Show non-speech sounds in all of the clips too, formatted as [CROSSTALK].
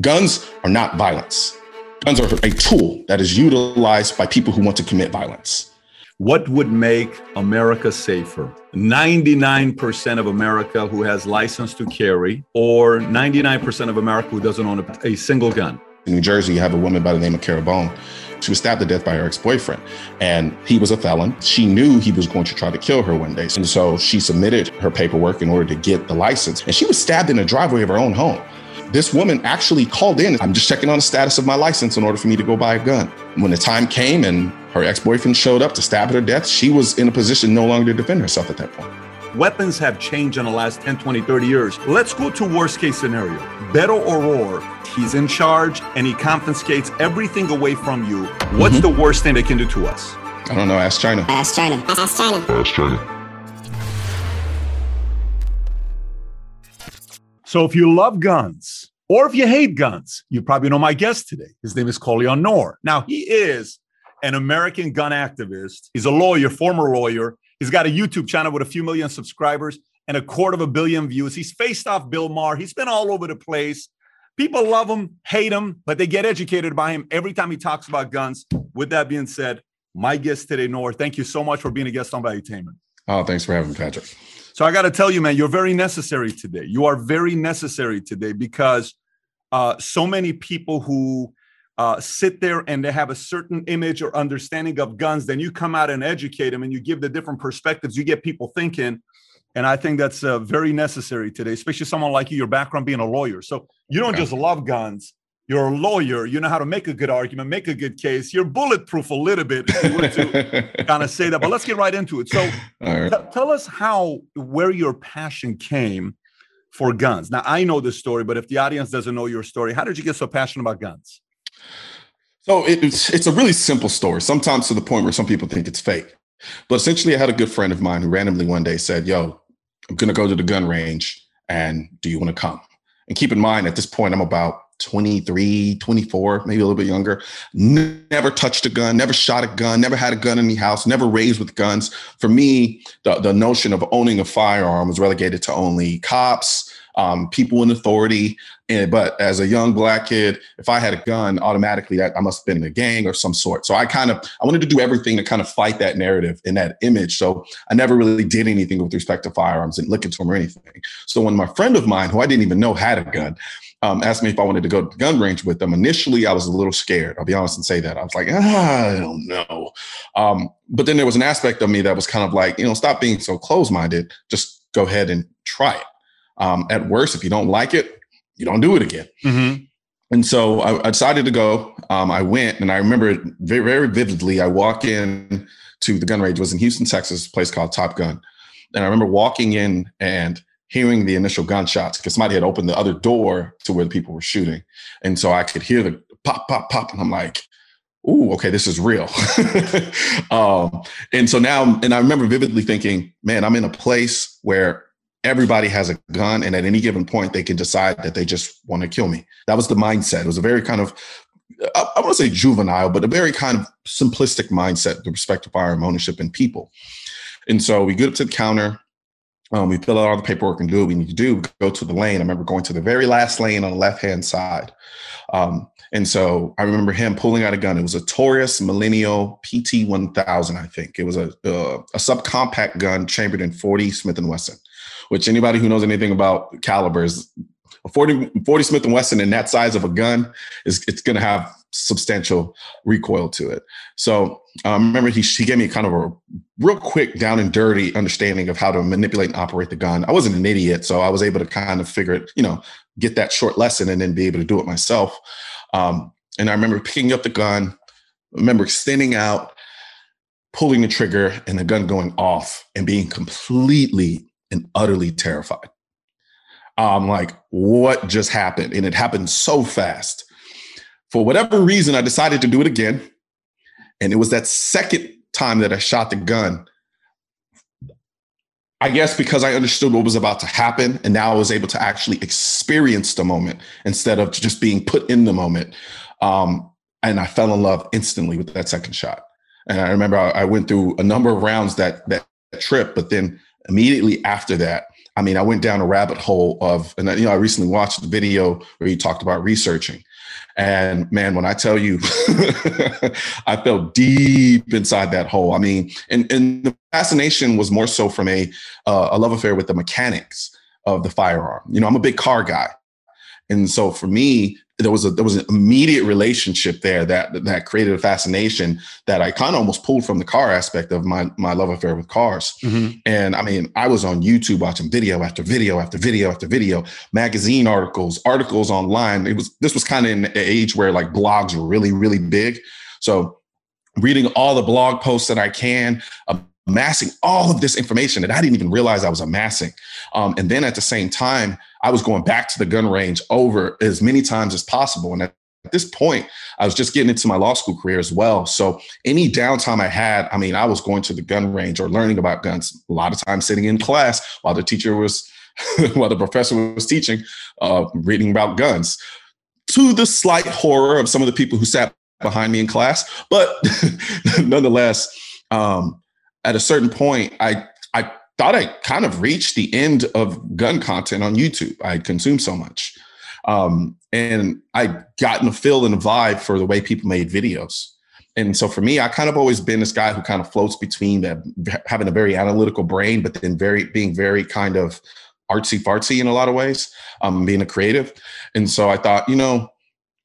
Guns are not violence. Guns are a tool that is utilized by people who want to commit violence. What would make America safer? 99% of America who has license to carry, or 99% of America who doesn't own a, a single gun? In New Jersey, you have a woman by the name of Carol Bowne. She was stabbed to death by her ex-boyfriend, and he was a felon. She knew he was going to try to kill her one day, and so she submitted her paperwork in order to get the license. And she was stabbed in the driveway of her own home. This woman actually called in. I'm just checking on the status of my license in order for me to go buy a gun. When the time came and her ex-boyfriend showed up to stab her to death, she was in a position no longer to defend herself at that point. Weapons have changed in the last 10, 20, 30 years. Let's go to worst case scenario. Beto O'Rourke, he's in charge and he confiscates everything away from you. What's mm-hmm. the worst thing they can do to us? I don't know. Ask China. Ask China. Ask China. Ask China. So if you love guns or if you hate guns, you probably know my guest today. His name is Colion Noir. Now, he is an American gun activist. He's a lawyer, former lawyer. He's got a YouTube channel with a few million subscribers and a quarter of a billion views. He's faced off Bill Maher. He's been all over the place. People love him, hate him, but they get educated by him every time he talks about guns. With that being said, my guest today, Noor, thank you so much for being a guest on Valuetainment. Oh, thanks for having me, Patrick. So I got to tell you, man, you're very necessary today. You are very necessary today because uh, so many people who uh, sit there and they have a certain image or understanding of guns, then you come out and educate them and you give the different perspectives. You get people thinking. And I think that's uh, very necessary today, especially someone like you, your background being a lawyer. So you don't just love guns, you're a lawyer. You know how to make a good argument, make a good case. You're bulletproof a little bit, if you were to [LAUGHS] kind of say that. But let's get right into it. So [LAUGHS] right. t- tell us how, where your passion came for guns. Now, I know this story, but if the audience doesn't know your story, how did you get so passionate about guns? So it's it's a really simple story. Sometimes to the point where some people think it's fake. But essentially, I had a good friend of mine who randomly one day said, "Yo, I'm gonna go to the gun range, and do you want to come?" And keep in mind, at this point, I'm about 23, 24, maybe a little bit younger. Never touched a gun, never shot a gun, never had a gun in the house, never raised with guns. For me, the, the notion of owning a firearm was relegated to only cops, um, people in authority. And, but as a young black kid, if I had a gun, automatically I must have been in a gang or some sort. So I kind of I wanted to do everything to kind of fight that narrative and that image. So I never really did anything with respect to firearms and look into them or anything. So when my friend of mine, who I didn't even know had a gun, um, asked me if I wanted to go to the gun range with them. Initially, I was a little scared. I'll be honest and say that. I was like, ah, I don't know. Um, but then there was an aspect of me that was kind of like, you know, stop being so close minded. Just go ahead and try it. Um, at worst, if you don't like it, you don't do it again. Mm-hmm. And so I, I, decided to go. Um, I went, and I remember it very, very vividly. I walk in to the gun range. It was in Houston, Texas, a place called Top Gun. And I remember walking in and hearing the initial gunshots because somebody had opened the other door to where the people were shooting. And so I could hear the pop, pop, pop. And I'm like, ooh, okay, this is real. [LAUGHS] um, and so now, and I remember vividly thinking, man, I'm in a place where everybody has a gun. And at any given point, they can decide that they just want to kill me. That was the mindset. It was a very kind of, I, I want to say juvenile, but a very kind of simplistic mindset with respect to firearm ownership and people. And so we get up to the counter. Um, we fill out all the paperwork and do what we need to do. We go to the lane. I remember going to the very last lane on the left hand side. Um, and so I remember him pulling out a gun. It was a Taurus Millennium PT 1000, I think. It was a, uh, a subcompact gun chambered in 40 Smith & Wesson, which anybody who knows anything about calibers, 40, 40 Smith & Wesson in that size of a gun is it's going to have substantial recoil to it. So um, remember, he, he gave me kind of a real quick, down and dirty understanding of how to manipulate and operate the gun. I wasn't an idiot, so I was able to kind of figure it, you know, get that short lesson and then be able to do it myself. Um, and I remember picking up the gun, remember extending out, pulling the trigger, and the gun going off and being completely and utterly terrified. I'm like, what just happened? And it happened so fast for whatever reason, I decided to do it again. And it was that second time that I shot the gun. I guess because I understood what was about to happen. And now I was able to actually experience the moment instead of just being put in the moment. Um, and I fell in love instantly with that second shot. And I remember I, I went through a number of rounds that that trip, but then immediately after that, I mean, I went down a rabbit hole of, and you know, I recently watched the video where you talked about researching. And man, when I tell you, [LAUGHS] I felt deep inside that hole. I mean, and, and the fascination was more so from a, uh, a love affair with the mechanics of the firearm. You know, I'm a big car guy. And so for me, there was a there was an immediate relationship there that that created a fascination that I kind of almost pulled from the car aspect of my my love affair with cars. Mm-hmm. And I mean, I was on YouTube watching video after video after video after video, magazine articles, articles online. It was this was kind of an age where like blogs were really really big. So reading all the blog posts that I can, amassing all of this information that I didn't even realize I was amassing. Um, and then at the same time, I was going back to the gun range over as many times as possible. And at this point, I was just getting into my law school career as well. So any downtime I had, I mean, I was going to the gun range or learning about guns. A lot of times sitting in class while the teacher was, [LAUGHS] while the professor was teaching, uh, reading about guns. To the slight horror of some of the people who sat behind me in class, but [LAUGHS] nonetheless, um, at a certain point, I I thought I kind of reached the end of gun content on YouTube. I consumed so much. Um, and I gotten a feel and a vibe for the way people made videos. And so for me, I kind of always been this guy who kind of floats between having a very analytical brain, but then very being very kind of artsy fartsy in a lot of ways, um, being a creative. And so I thought, you know,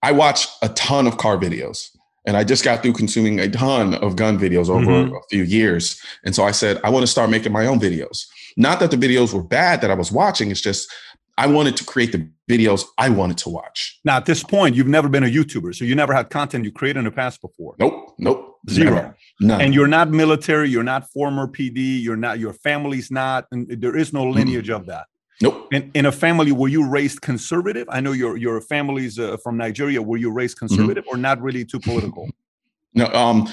I watch a ton of car videos. And I just got through consuming a ton of gun videos over mm-hmm. a few years. And so I said, I want to start making my own videos. Not that the videos were bad that I was watching, it's just I wanted to create the videos I wanted to watch. Now, at this point, you've never been a YouTuber, so you never had content you created in the past before. Nope, nope, zero, none. And you're not military, you're not former PD, you're not. Your family's not, and there is no lineage mm-hmm. of that. Nope. In, in a family, were you raised conservative? I know your your family's uh, from Nigeria. Were you raised mm-hmm. conservative mm-hmm. or not really too political? No, um,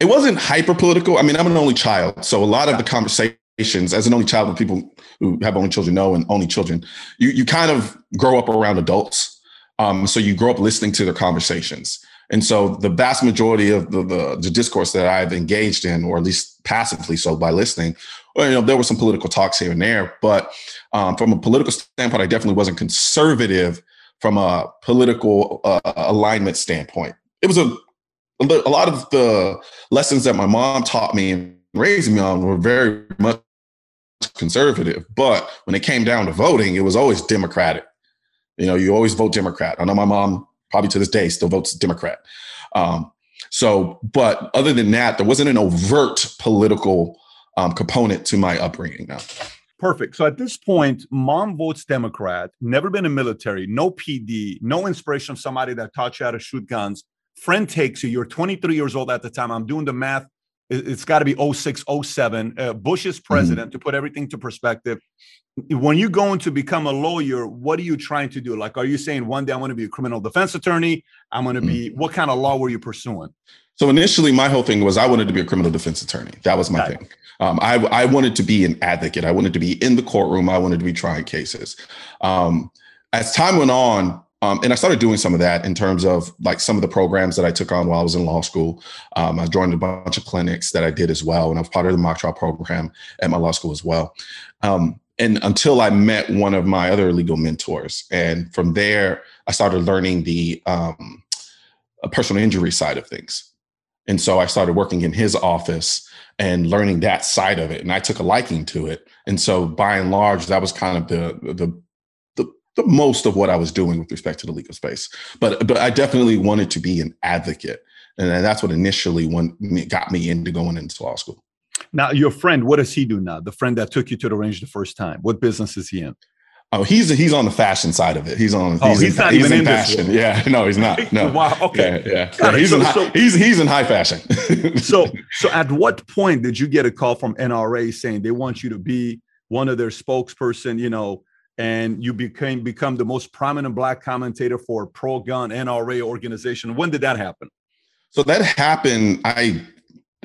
it wasn't hyper political. I mean, I'm an only child, so a lot of the conversations, as an only child, with people who have only children know, and only children, you you kind of grow up around adults. Um, so you grow up listening to their conversations. And so the vast majority of the, the, the, discourse that I've engaged in, or at least passively so by listening, well, you know, there were some political talks here and there, but um, from a political standpoint, I definitely wasn't conservative from a political uh, alignment standpoint. It was a, a lot of the lessons that my mom taught me and raised me on were very much conservative, but when it came down to voting, it was always Democratic. You know, you always vote Democrat. I know my mom probably to this day still votes Democrat. Um, so, but other than that, there wasn't an overt political um, component to my upbringing. Now, perfect. So at this point, mom votes Democrat. Never been in military. No PD. No inspiration of somebody that taught you how to shoot guns. Friend takes you. You're 23 years old at the time. I'm doing the math. It's got to be 06, 07. Uh, Bush is mm-hmm. president mm-hmm. to put everything to perspective when you go to become a lawyer, what are you trying to do? Like, are you saying one day I want to be a criminal defense attorney? I'm going to be, mm-hmm. what kind of law were you pursuing? So initially, my whole thing was I wanted to be a criminal defense attorney. That was my okay. thing. Um, I, I wanted to be an advocate. I wanted to be in the courtroom. I wanted to be trying cases. Um, as time went on, um, and I started doing some of that in terms of like some of the programs that I took on while I was in law school. Um, I joined a bunch of clinics that I did as well, and I was part of the mock trial program at my law school as well. Um, and until I met one of my other legal mentors, and from there I started learning the um, personal injury side of things, and so I started working in his office and learning that side of it, and I took a liking to it, and so by and large that was kind of the the the, the most of what I was doing with respect to the legal space, but but I definitely wanted to be an advocate, and that's what initially when got me into going into law school. Now, your friend, what does he do now? The friend that took you to the range the first time. What business is he in? Oh, he's he's on the fashion side of it. He's on. Oh, he's, he's in, not he's even in, in fashion. Yeah, [LAUGHS] no, he's not. [LAUGHS] No. wow. Okay. Yeah, yeah. he's so, in high, so, he's he's in high fashion. [LAUGHS] so so at what point did you get a call from NRA saying they want you to be one of their spokesperson? You know, and you became become the most prominent black commentator for pro gun NRA organization. When did that happen? So that happened. I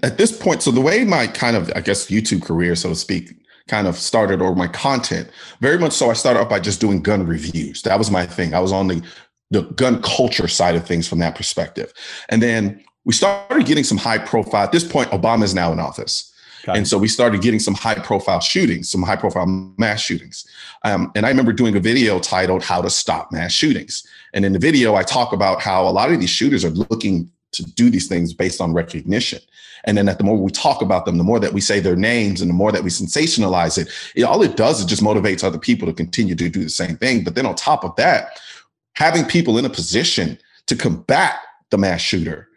at this point, so the way my kind of, I guess, YouTube career, so to speak, kind of started, or my content, very much so, I started off by just doing gun reviews. That was my thing. I was on the the gun culture side of things from that perspective, and then we started getting some high profile. At this point, Obama is now in office, Okay. And so we started getting some high profile shootings, some high profile mass shootings. Um, and I remember doing a video titled How to Stop Mass Shootings. And in the video, I talk about how a lot of these shooters are looking to do these things based on recognition. And then that the more we talk about them, the more that we say their names and the more that we sensationalize it, it all it does is just motivates other people to continue to do the same thing. But then on top of that, having people in a position to combat the mass shooter,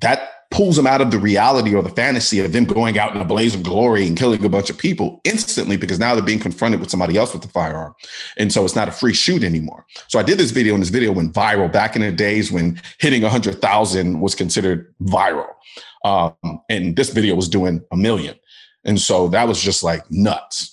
that pulls them out of the reality or the fantasy of them going out in a blaze of glory and killing a bunch of people instantly because now they're being confronted with somebody else with the firearm. And so it's not a free shoot anymore. So I did this video and this video went viral back in the days when hitting 100,000 was considered viral. Um, and this video was doing a million. And so that was just like nuts.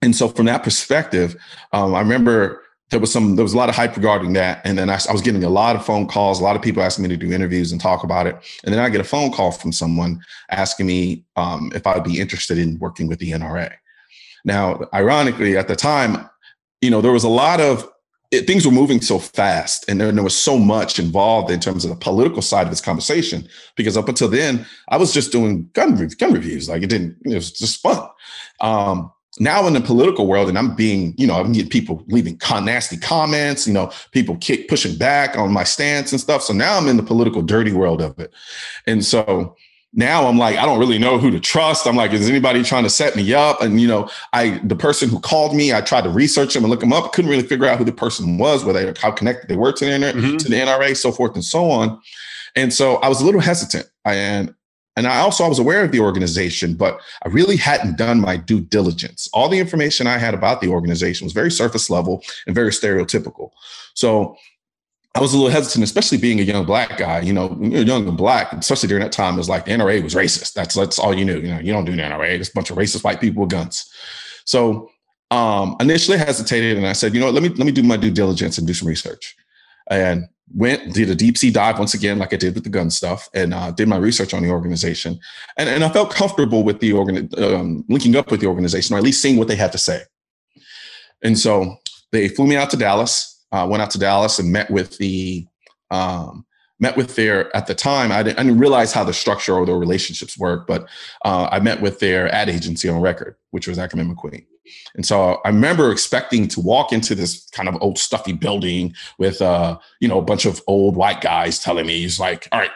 And so from that perspective, um, I remember there was some there was a lot of hype regarding that and then I, I, was getting a lot of phone calls a lot of people asking me to do interviews and talk about it and then i get a phone call from someone asking me um, if i would be interested in working with the nra now ironically at the time you know there was a lot of it, things were moving so fast and there, there, was so much involved in terms of the political side of this conversation because up until then i was just doing gun, gun reviews like it didn't it was just fun um, now in the political world, and I'm being, you know, I'm getting people leaving con- nasty comments, you know, people kick pushing back on my stance and stuff. So now I'm in the political dirty world of it. And so now I'm like, I don't really know who to trust. I'm like, is anybody trying to set me up? And you know, I the person who called me, I tried to research them and look them up. Couldn't really figure out who the person was, whether how connected they were to the mm-hmm. to the NRA, so forth and so on. And so I was a little hesitant. I, and and I also I was aware of the organization, but I really hadn't done my due diligence. All the information I had about the organization was very surface level and very stereotypical. So I was a little hesitant, especially being a young black guy. You know, when you're young and black, especially during that time, it was like the NRA was racist. That's that's all you knew. You know, you don't do the NRA. It's a bunch of racist white people with guns. So um, initially hesitated, and I said, you know what, let me let me do my due diligence and do some research. And went did a deep sea dive once again like i did with the gun stuff and uh, did my research on the organization and, and i felt comfortable with the organ um, linking up with the organization or at least seeing what they had to say and so they flew me out to dallas uh, went out to dallas and met with the um, met with their at the time I didn't, I didn't, realize how the structure or the relationships work but uh, i met with their ad agency on record which was ackerman mcqueen and so I remember expecting to walk into this kind of old stuffy building with uh, you know, a bunch of old white guys telling me, he's like, all right,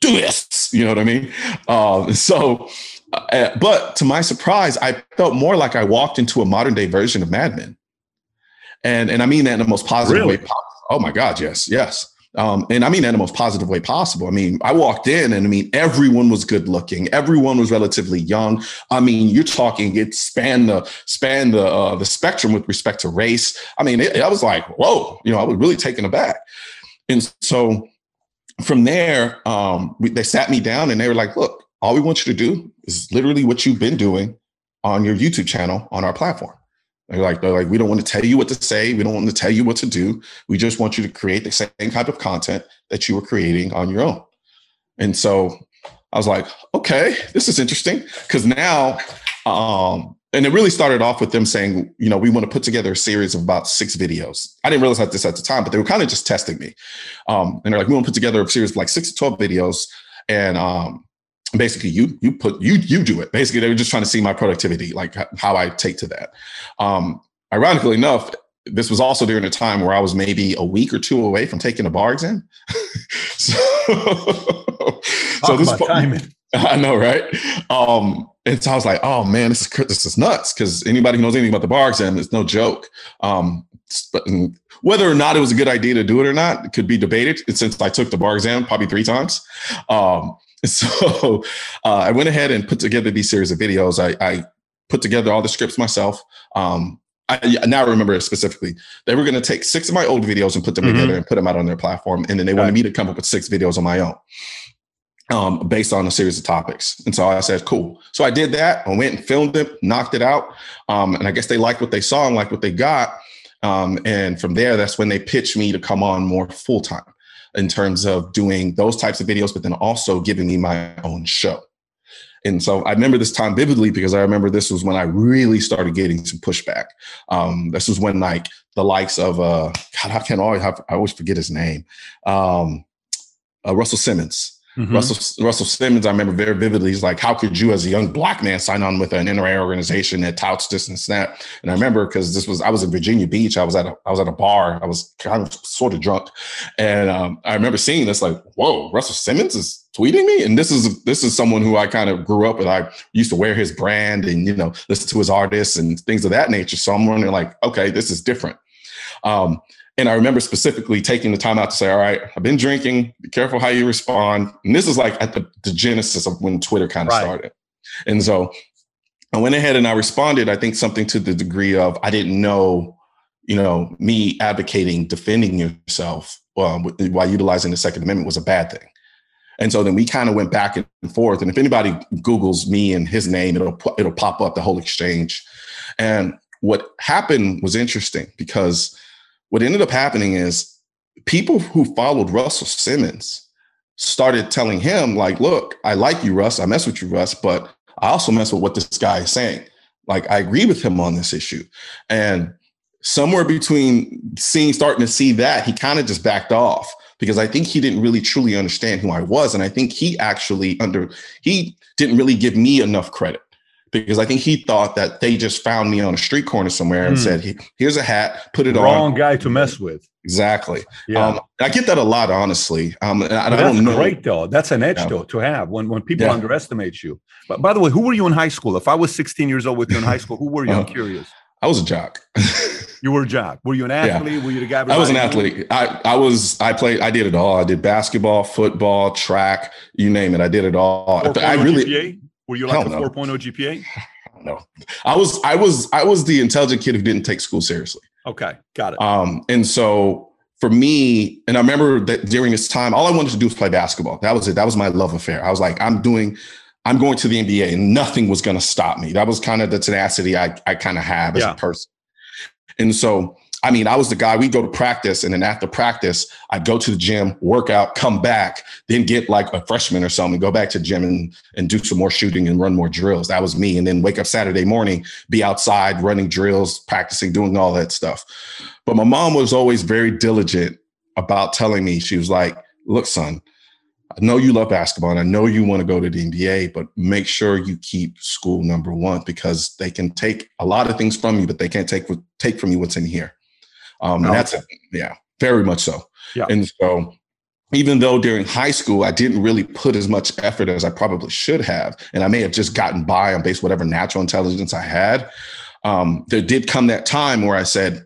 do this. You know what I mean? Uh, so, uh, but to my surprise, I felt more like I walked into a modern day version of Mad Men. And, and I mean that in the most positive really? way possible. Oh my God, yes, yes. Um, and I mean that in the most positive way possible. I mean, I walked in and I mean, everyone was good looking. Everyone was relatively young. I mean, you're talking it spanned the span the uh, the spectrum with respect to race. I mean, it, I was like, whoa, you know, I was really taken aback. And so from there, um, we, they sat me down and they were like, look, all we want you to do is literally what you've been doing on your YouTube channel on our platform. They're like, they're like, we don't want to tell you what to say. We don't want to tell you what to do. We just want you to create the same type of content that you were creating on your own. And so I was like, okay, this is interesting. Cause now, um, and it really started off with them saying, you know, we want to put together a series of about six videos. I didn't realize this at the time, but they were kind of just testing me. Um, and they're like, we want to put together a series of like six to 12 videos. And um, basically you you put you you do it. Basically they were just trying to see my productivity like how i take to that. Um ironically enough this was also during a time where i was maybe a week or two away from taking a bar exam. [LAUGHS] So, so this timing. [LAUGHS] i know right? Um and so i was like oh man this is this is nuts because anybody who knows anything about the bar exam it's no joke. Um but whether or not it was a good idea to do it or not could be debated since i took the bar exam probably three times. Um [LAUGHS] So uh, I went ahead and put together these series of videos. I, I put together all the scripts myself. Um, I, I now remember it specifically. They were going to take six of my old videos and put them mm-hmm. together and put them out on their platform. And then they wanted me to come up with six videos on my own. Um, based on a series of topics. And so I said, cool. So I did that. I went and filmed it, knocked it out. Um, and I guess they liked what they saw and liked what they got. Um, and from there, that's when they pitched me to come on more full time in terms of doing those types of videos, but then also giving me my own show. And so I remember this time vividly because I remember this was when I really started getting some pushback. Um, this was when like the likes of uh, God, I can always have, I always forget his name, um, uh, Russell Simmons. Mm-hmm. Russell Russell Simmons, I remember very vividly. He's like, "How could you, as a young black man, sign on with an NRA organization that touts this and that?" And I remember because this was I was in Virginia Beach. I was at a I was at a bar. I was kind of sort of drunk, and um, I remember seeing this like, "Whoa, Russell Simmons is tweeting me," and this is this is someone who I kind of grew up with. I used to wear his brand and you know listen to his artists and things of that nature. So I'm wondering like, okay, this is different. Um, and I remember specifically taking the time out to say, all right, I've been drinking, be careful how you respond. And this is like at the, the genesis of when Twitter kind of right. started. And so I went ahead and I responded, I think something to the degree of I didn't know, you know, me advocating defending yourself um, while utilizing the Second Amendment was a bad thing. And so then we kind of went back and forth. And if anybody Googles me and his name, it'll it'll pop up the whole exchange. And what happened was interesting because what ended up happening is people who followed Russell Simmons started telling him, like, look, I like you, Russ. I mess with you, Russ, but I also mess with what this guy is saying. Like, I agree with him on this issue. And somewhere between seeing, starting to see that, he kind of just backed off because I think he didn't really truly understand who I was. And I think he actually under, he didn't really give me enough credit because I think he thought that they just found me on a street corner somewhere and mm. said, "Here's a hat, put it Wrong on." Wrong guy to mess with. Exactly. Yeah. Um, I get that a lot, honestly. Um, and I, that's don't know. great, though. That's an edge, yeah. though, to have when when people yeah. underestimate you. But by the way, who were you in high school? If I was 16 years old with you in high school, who were you? I'm uh, curious. I was a jock. [LAUGHS] you were a jock. Were you an athlete? Yeah. Were you the guy? I was an athlete. I, I was. I played. I did it all. I did basketball, football, track. You name it. I did it all. I really. GPA? Were you like a [LAUGHS] 4.0 GPA? no. I was I was I was the intelligent kid who didn't take school seriously. Okay, got it. Um, and so for me, and I remember that during this time, all I wanted to do was play basketball. That was it. That was my love affair. I was like, I'm doing, I'm going to the NBA, and nothing was going to stop me. That was kind of the tenacity I I kind of have as yeah. a person. And so I mean, I was the guy, We'd go to practice, and then after practice, I'd go to the gym, work out, come back, then get like a freshman or something, go back to gym and, and do some more shooting and run more drills. That was me. And then wake up Saturday morning, be outside running drills, practicing, doing all that stuff. But my mom was always very diligent about telling me, she was like, look, son, I know you love basketball and I know you want to go to the NBA, but make sure you keep school number one because they can take a lot of things from you, but they can't take take from you what's in here. Um, and that's yeah, very much so. Yeah. And so even though during high school I didn't really put as much effort as I probably should have, and I may have just gotten by on base whatever natural intelligence I had, um, there did come that time where I said,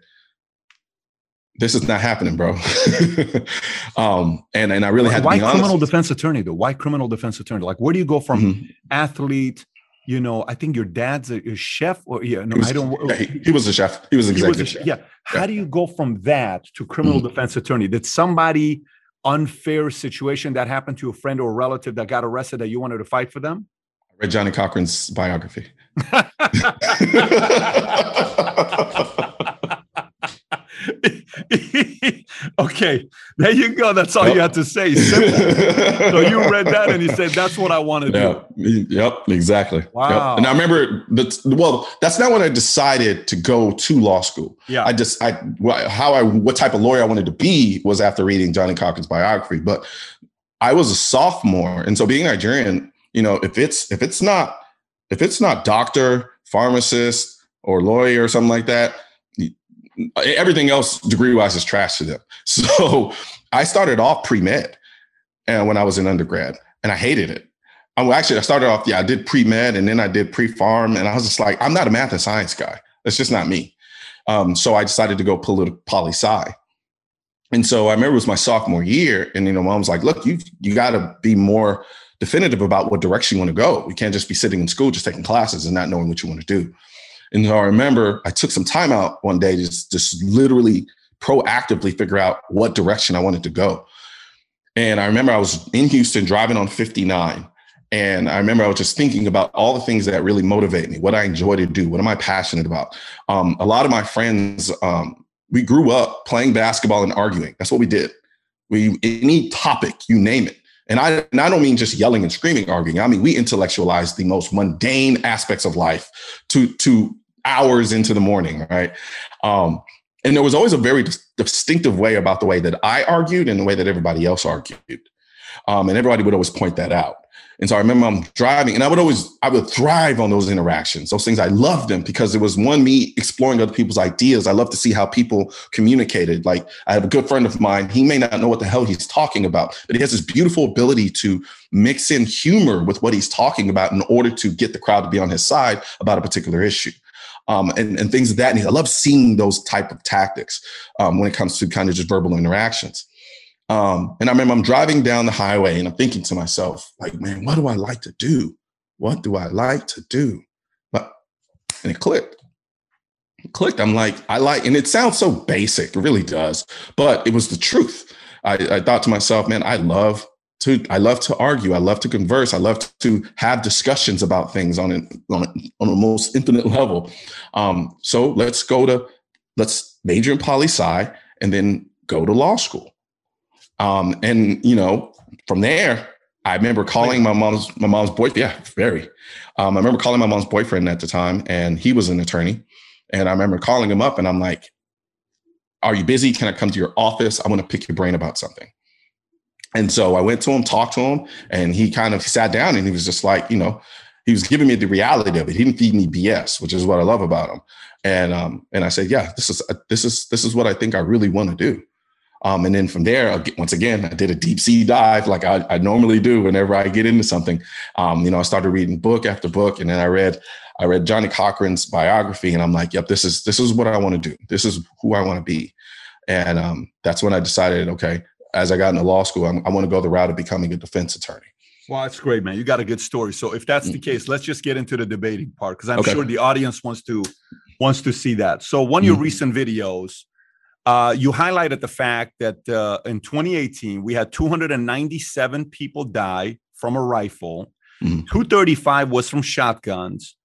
"This is not happening, bro." [LAUGHS] um, and and I really had why to be criminal defense attorney though? Why criminal defense attorney? Like, where do you go from mm-hmm. athlete you know, I think your dad's a, a chef, or yeah, no, was, I don't. Yeah, he, he, was a chef. He was executive. He was chef. Yeah. How yeah. do you go from that to criminal mm-hmm. defense attorney? Did somebody unfair situation that happened to a friend or a relative that got arrested that you wanted to fight for them? I read Johnnie Cochran's biography. [LAUGHS] [LAUGHS] [LAUGHS] [LAUGHS] okay, there you go. That's all yep. you had to say. [LAUGHS] So you read that and you said, "That's what I want to yeah. do." Yep, exactly. Wow. Yep. And I remember that. Well, that's not when I decided to go to law school. Yeah. I just I how I what type of lawyer I wanted to be was after reading Johnnie Cochran's biography. But I was a sophomore, and so being Nigerian, you know, if it's if it's not if it's not doctor, pharmacist, or lawyer or something like that everything else degree wise is trash to them. [LAUGHS] So I started off pre med, and when I was in undergrad, and I hated it. I actually I started off yeah I did pre med and then I did pre pharm, and I was just like I'm not a math and science guy. That's just not me. Um, so I decided to go political poli sci. And so I remember it was my sophomore year, and you know, mom was like, "Look, you you got to be more definitive about what direction you want to go. You can't just be sitting in school just taking classes and not knowing what you want to do." And I remember I took some time out one day just, just literally proactively figure out what direction I wanted to go. And I remember I was in Houston driving on 59. And I remember I was just thinking about all the things that really motivate me, what I enjoy to do, what am I passionate about. Um, a lot of my friends, um, we grew up playing basketball and arguing. That's what we did. We any topic, you name it. And I, and I don't mean just yelling and screaming, arguing. I mean, we intellectualize the most mundane aspects of life to, to hours into the morning, right? Um, and there was always a very distinctive way about the way that I argued and the way that everybody else argued. Um, and everybody would always point that out. And so I remember I'm driving and I would always, I would thrive on those interactions, those things. I loved them because it was one, me exploring other people's ideas. I love to see how people communicated. Like I have a good friend of mine. He may not know what the hell he's talking about, but he has this beautiful ability to mix in humor with what he's talking about in order to get the crowd to be on his side about a particular issue. Um, and, and things of that. And I love seeing those type of tactics um, when it comes to kind of just verbal interactions. Um, and I remember I'm driving down the highway and I'm thinking to myself, like, man, what do I like to do? What do I like to do? But and it clicked. It clicked. I'm like, I like, and it sounds so basic, it really does, but it was the truth. I, I thought to myself, man, I love to I love to argue. I love to converse. I love to have discussions about things on an, on, on a most infinite level. Um, so let's go to let's major in poli sci and then go to law school. Um, and you know, from there, I remember calling my mom's my mom's boyfriend. Yeah, very. Um, I remember calling my mom's boyfriend at the time, and he was an attorney. And I remember calling him up, and I'm like, "Are you busy? Can I come to your office? I want to pick your brain about something." And so I went to him, talked to him, and he kind of sat down, and he was just like, you know, he was giving me the reality of it. He didn't feed me BS, which is what I love about him. And um, and I said, yeah, this is this is this is what I think I really want to do. Um, and then from there, once again, I did a deep sea dive like I, I normally do whenever I get into something. Um, you know, I started reading book after book, and then I read I read Johnnie Cochran's biography, and I'm like, yep, this is this is what I want to do. This is who I want to be. And um, that's when I decided, okay, as I got into law school, I'm, i want to go the route of becoming a defense attorney. Well, that's great, man. You got a good story. So if that's the mm-hmm. case, let's just get into the debating part because I'm okay. sure the audience wants to wants to see that. So one of your mm-hmm. recent videos uh, you highlighted the fact that uh, in 2018 we had 297 people die from a rifle. Mm-hmm. 235 was from shotguns.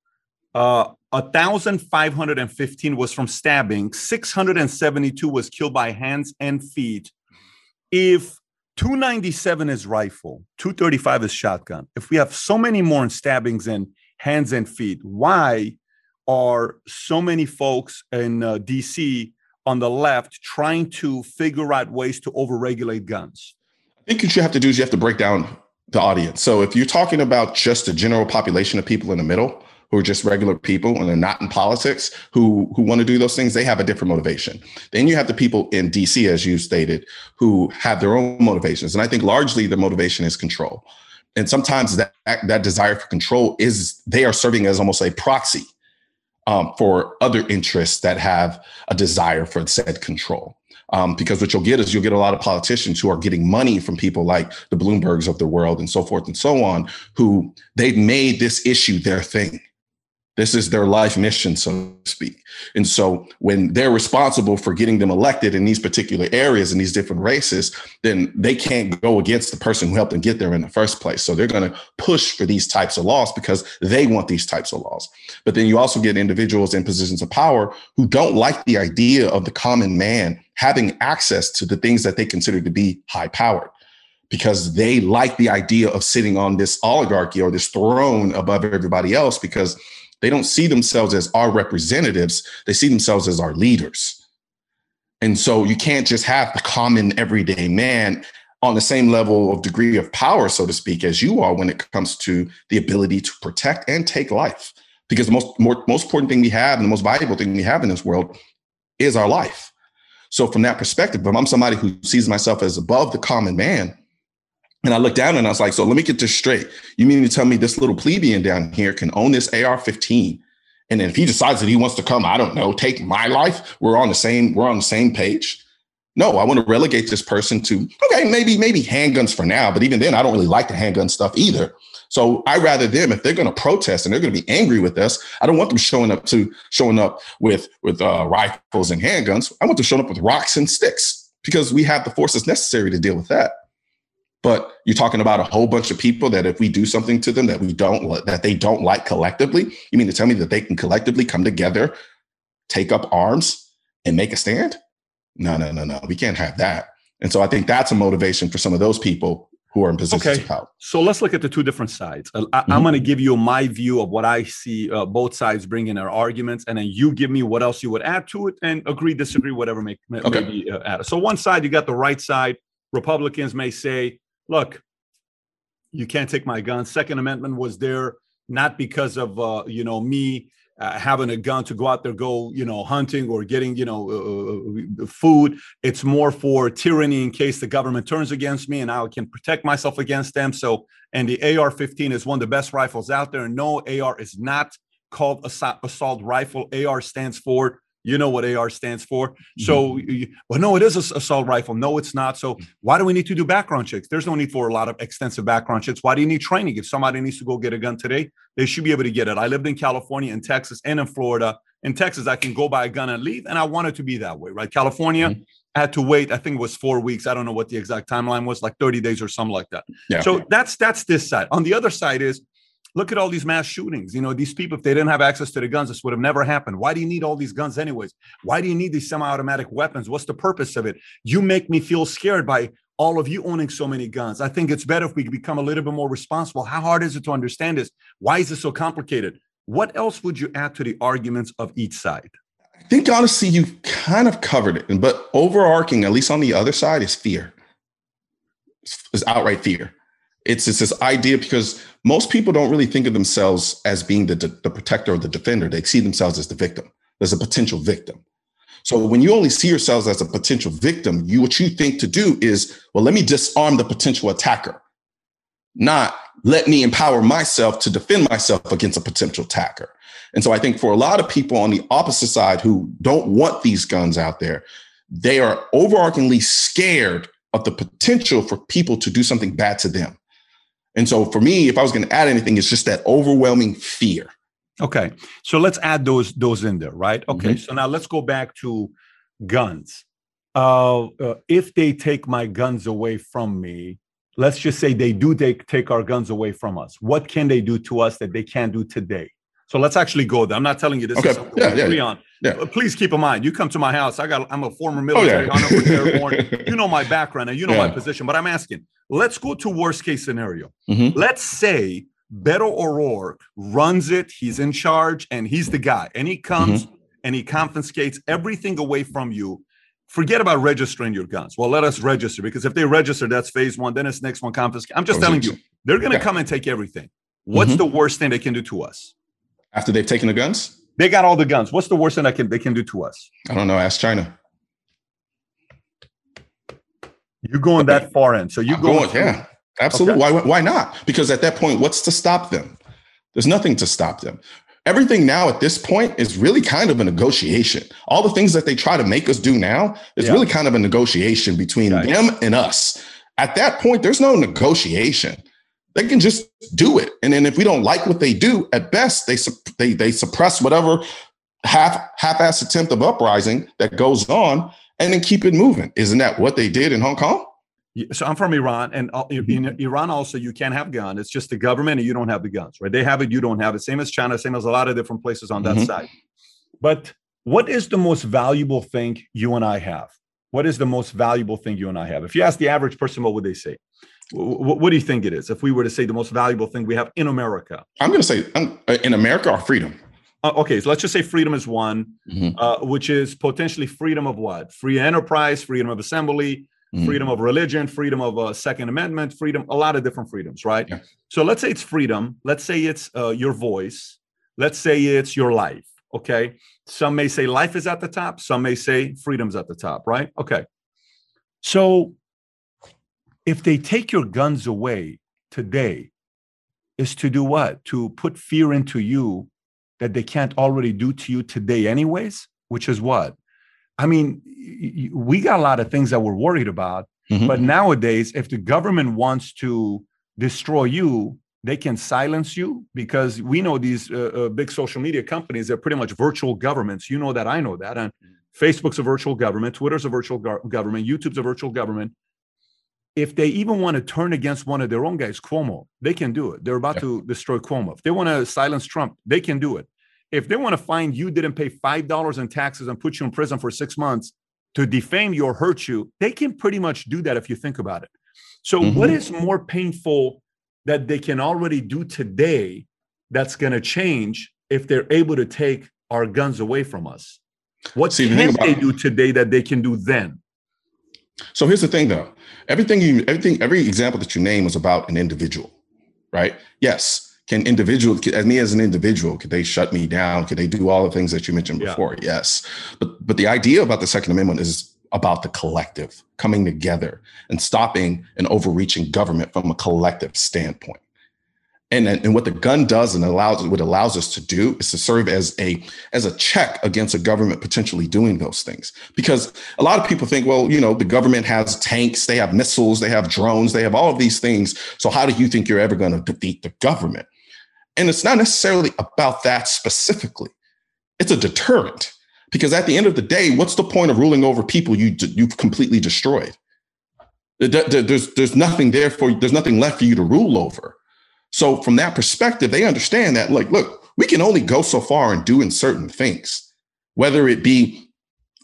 Uh, 1,515 was from stabbing. 672 was killed by hands and feet. If 297 is rifle, 235 is shotgun. If we have so many more in stabbings and hands and feet, why are so many folks in uh, DC on the left trying to figure out ways to overregulate guns? I think what you have to do is you have to break down the audience. So if you're talking about just the general population of people in the middle who are just regular people and they're not in politics who who want to do those things, they have a different motivation. Then you have the people in DC, as you stated, who have their own motivations. And I think largely the motivation is control. And sometimes that that desire for control is they are serving as almost a proxy um, for other interests that have a desire for said control. Um, because what you'll get is you'll get a lot of politicians who are getting money from people like the Bloombergs of the world and so forth and so on, who they've made this issue their thing. This is their life mission, so to speak. And so when they're responsible for getting them elected in these particular areas and these different races, then they can't go against the person who helped them get there in the first place. So they're going to push for these types of laws because they want these types of laws. But then you also get individuals in positions of power who don't like the idea of the common man having access to the things that they consider to be high powered because they like the idea of sitting on this oligarchy or this throne above everybody else because they don't see themselves as our representatives, they see themselves as our leaders. And so you can't just have the common everyday man on the same level of degree of power, so to speak, as you are when it comes to the ability to protect and take life. Because the most, more, most important thing we have and the most valuable thing we have in this world is our life. So, from that perspective, if I'm somebody who sees myself as above the common man, and I looked down and I was like, so let me get this straight. You mean to tell me this little plebeian down here can own this AR 15? And then if he decides that he wants to come, I don't know, take my life, we're on the same, we're on the same page. No, I want to relegate this person to, okay, maybe, maybe handguns for now, but even then, I don't really like the handgun stuff either. So I rather them, if they're going to protest and they're going to be angry with us, I don't want them showing up to showing up with with uh, rifles and handguns. I want them showing up with rocks and sticks because we have the forces necessary to deal with that. But you're talking about a whole bunch of people that if we do something to them that we don't that they don't like collectively, you mean to tell me that they can collectively come together, take up arms, and make a stand? No, no, no, no. We can't have that. And so I think that's a motivation for some of those people who are in positions okay. of power. So let's look at the two different sides. I, am mm-hmm. going to give you my view of what I see uh, both sides bringing their arguments, and then you give me what else you would add to it, and agree, disagree, whatever may, may, okay. may be uh, added. So one side, you got the right side. Republicans may say look, you can't take my gun. Second Amendment was there not because of uh, you know me uh, having a gun to go out there, go you know hunting or getting you know uh, uh, food. It's more for tyranny in case the government turns against me, and I can protect myself against them. So, and the AR-15 is one of the best rifles out there. No, AR is not called a assault rifle. AR stands for you know what AR stands for. Mm-hmm. So, well, no, it is a assault rifle. No, it's not. So, why do we need to do background checks? There's no need for a lot of extensive background checks. Why do you need training? If somebody needs to go get a gun today, they should be able to get it. I lived in California, in Texas, and in Florida. In Texas, I can go buy a gun and leave, and I want it to be that way, right? California, mm-hmm. had to wait. I think it was four weeks. I don't know what the exact timeline was, like 30 days or something like that. Yeah. So that's that's this side. On the other side is Look at all these mass shootings. You know, these people, if they didn't have access to the guns, this would have never happened. Why do you need all these guns, anyways? Why do you need these semi automatic weapons? What's the purpose of it? You make me feel scared by all of you owning so many guns. I think it's better if we become a little bit more responsible. How hard is it to understand this? Why is it so complicated? What else would you add to the arguments of each side? I think honestly, you kind of covered it. But overarching, at least on the other side, is fear. Is outright fear. It's, it's this idea because most people don't really think of themselves as being the, the protector or the defender. They see themselves as the victim, as a potential victim. So when you only see yourselves as a potential victim, you what you think to do is, well, let me disarm the potential attacker, not let me empower myself to defend myself against a potential attacker. And so I think for a lot of people on the opposite side who don't want these guns out there, they are overarchingly scared of the potential for people to do something bad to them. And so for me, if I was going to add anything, it's just that overwhelming fear. Okay. So let's add those those in there, right? Okay. Mm-hmm. So now let's go back to guns. Uh, uh, if they take my guns away from me, let's just say they do take take our guns away from us. What can they do to us that they can't do today? So let's actually go there. I'm not telling you this okay. is something yeah, we agree yeah. on. Yeah. Please keep in mind, you come to my house. I got. I'm a former military oh, yeah. airborne. [LAUGHS] You know my background and you know my position. But I'm asking. Let's go to worst case scenario. Mm-hmm. Let's say Beto O'Rourke runs it. He's in charge and he's the guy. And he comes mm-hmm. and he confiscates everything away from you. Forget about registering your guns. Well, let us register because if they register, that's phase one. Then it's next one confiscate. I'm just telling you, they're going to come and take everything. What's mm-hmm. the worst thing they can do to us? After they've taken the guns? They got all the guns. What's the worst thing that can they can do to us? I don't know. Ask China. You're going that far in. So you going, going yeah, absolutely. Okay. Why why not? Because at that point, what's to stop them? There's nothing to stop them. Everything now at this point is really kind of a negotiation. All the things that they try to make us do now is yeah. really kind of a negotiation between right. them and us. At that point, there's no negotiation they can just do it. And then if we don't like what they do, at best they they they suppress whatever half half-ass attempt of uprising that goes on, and then keep it moving. Isn't that what they did in Hong Kong? So I'm from Iran, and in Iran also you can't have guns. It's just the government, and you don't have the guns, right? They have it, you don't have it. Same as China, same as a lot of different places on that mm-hmm. side. But what is the most valuable thing you and I have? What is the most valuable thing you and I have? If you ask the average person, what would they say? What, what do you think it is? If we were to say the most valuable thing we have in America, I'm going to say um, uh, in America, our freedom. Uh, okay, so let's just say freedom is one, mm-hmm. uh, which is potentially freedom of what? Free enterprise, freedom of assembly, mm-hmm. freedom of religion, freedom of uh, Second Amendment, freedom, a lot of different freedoms, right? Yeah. So let's say it's freedom. Let's say it's uh, your voice. Let's say it's your life. Okay. Some may say life is at the top. Some may say freedom's at the top, right? Okay. So if they take your guns away today, is to do what? To put fear into you that they can't already do to you today, anyways, which is what? I mean, we got a lot of things that we're worried about. Mm-hmm. But nowadays, if the government wants to destroy you, they can silence you because we know these uh, uh, big social media companies they're pretty much virtual governments. You know that, I know that. And mm-hmm. Facebook's a virtual government, Twitter's a virtual go- government, YouTube's a virtual government if they even want to turn against one of their own guys, Cuomo, they can do it. They're about yeah. to destroy Cuomo. If they want to silence Trump, they can do it. If they want to find you didn't pay five dollars in taxes and put you in prison for six months to defame you or hurt you, they can pretty much do that if you think about it. So, mm-hmm. what is more painful that they can already do today that's going to change if they're able to take our guns away from us? What See, can they do today that they can do then? So here's the thing, though. Everything you, everything, every example that you name was about an individual. right? Yes. Can individual, as me as an individual, could they shut me down? Could they do all the things that you mentioned before? Yeah. Yes. But but the idea about the Second Amendment is about the collective coming together and stopping an overreaching government from a collective standpoint. And, and what the gun does and allows what allows us to do is to serve as a as a check against a government potentially doing those things. Because a lot of people think well you know the government has tanks they have missiles they have drones they have all of these things. So how do you think you're ever going to defeat the government? And it's not necessarily about that specifically. It's a deterrent. Because at the end of the day, what's the point of ruling over people you you've completely destroyed? There's there's nothing there for there's nothing left for you to rule over. So from that perspective, they understand that like, look, we can only go so far in doing certain things, whether it be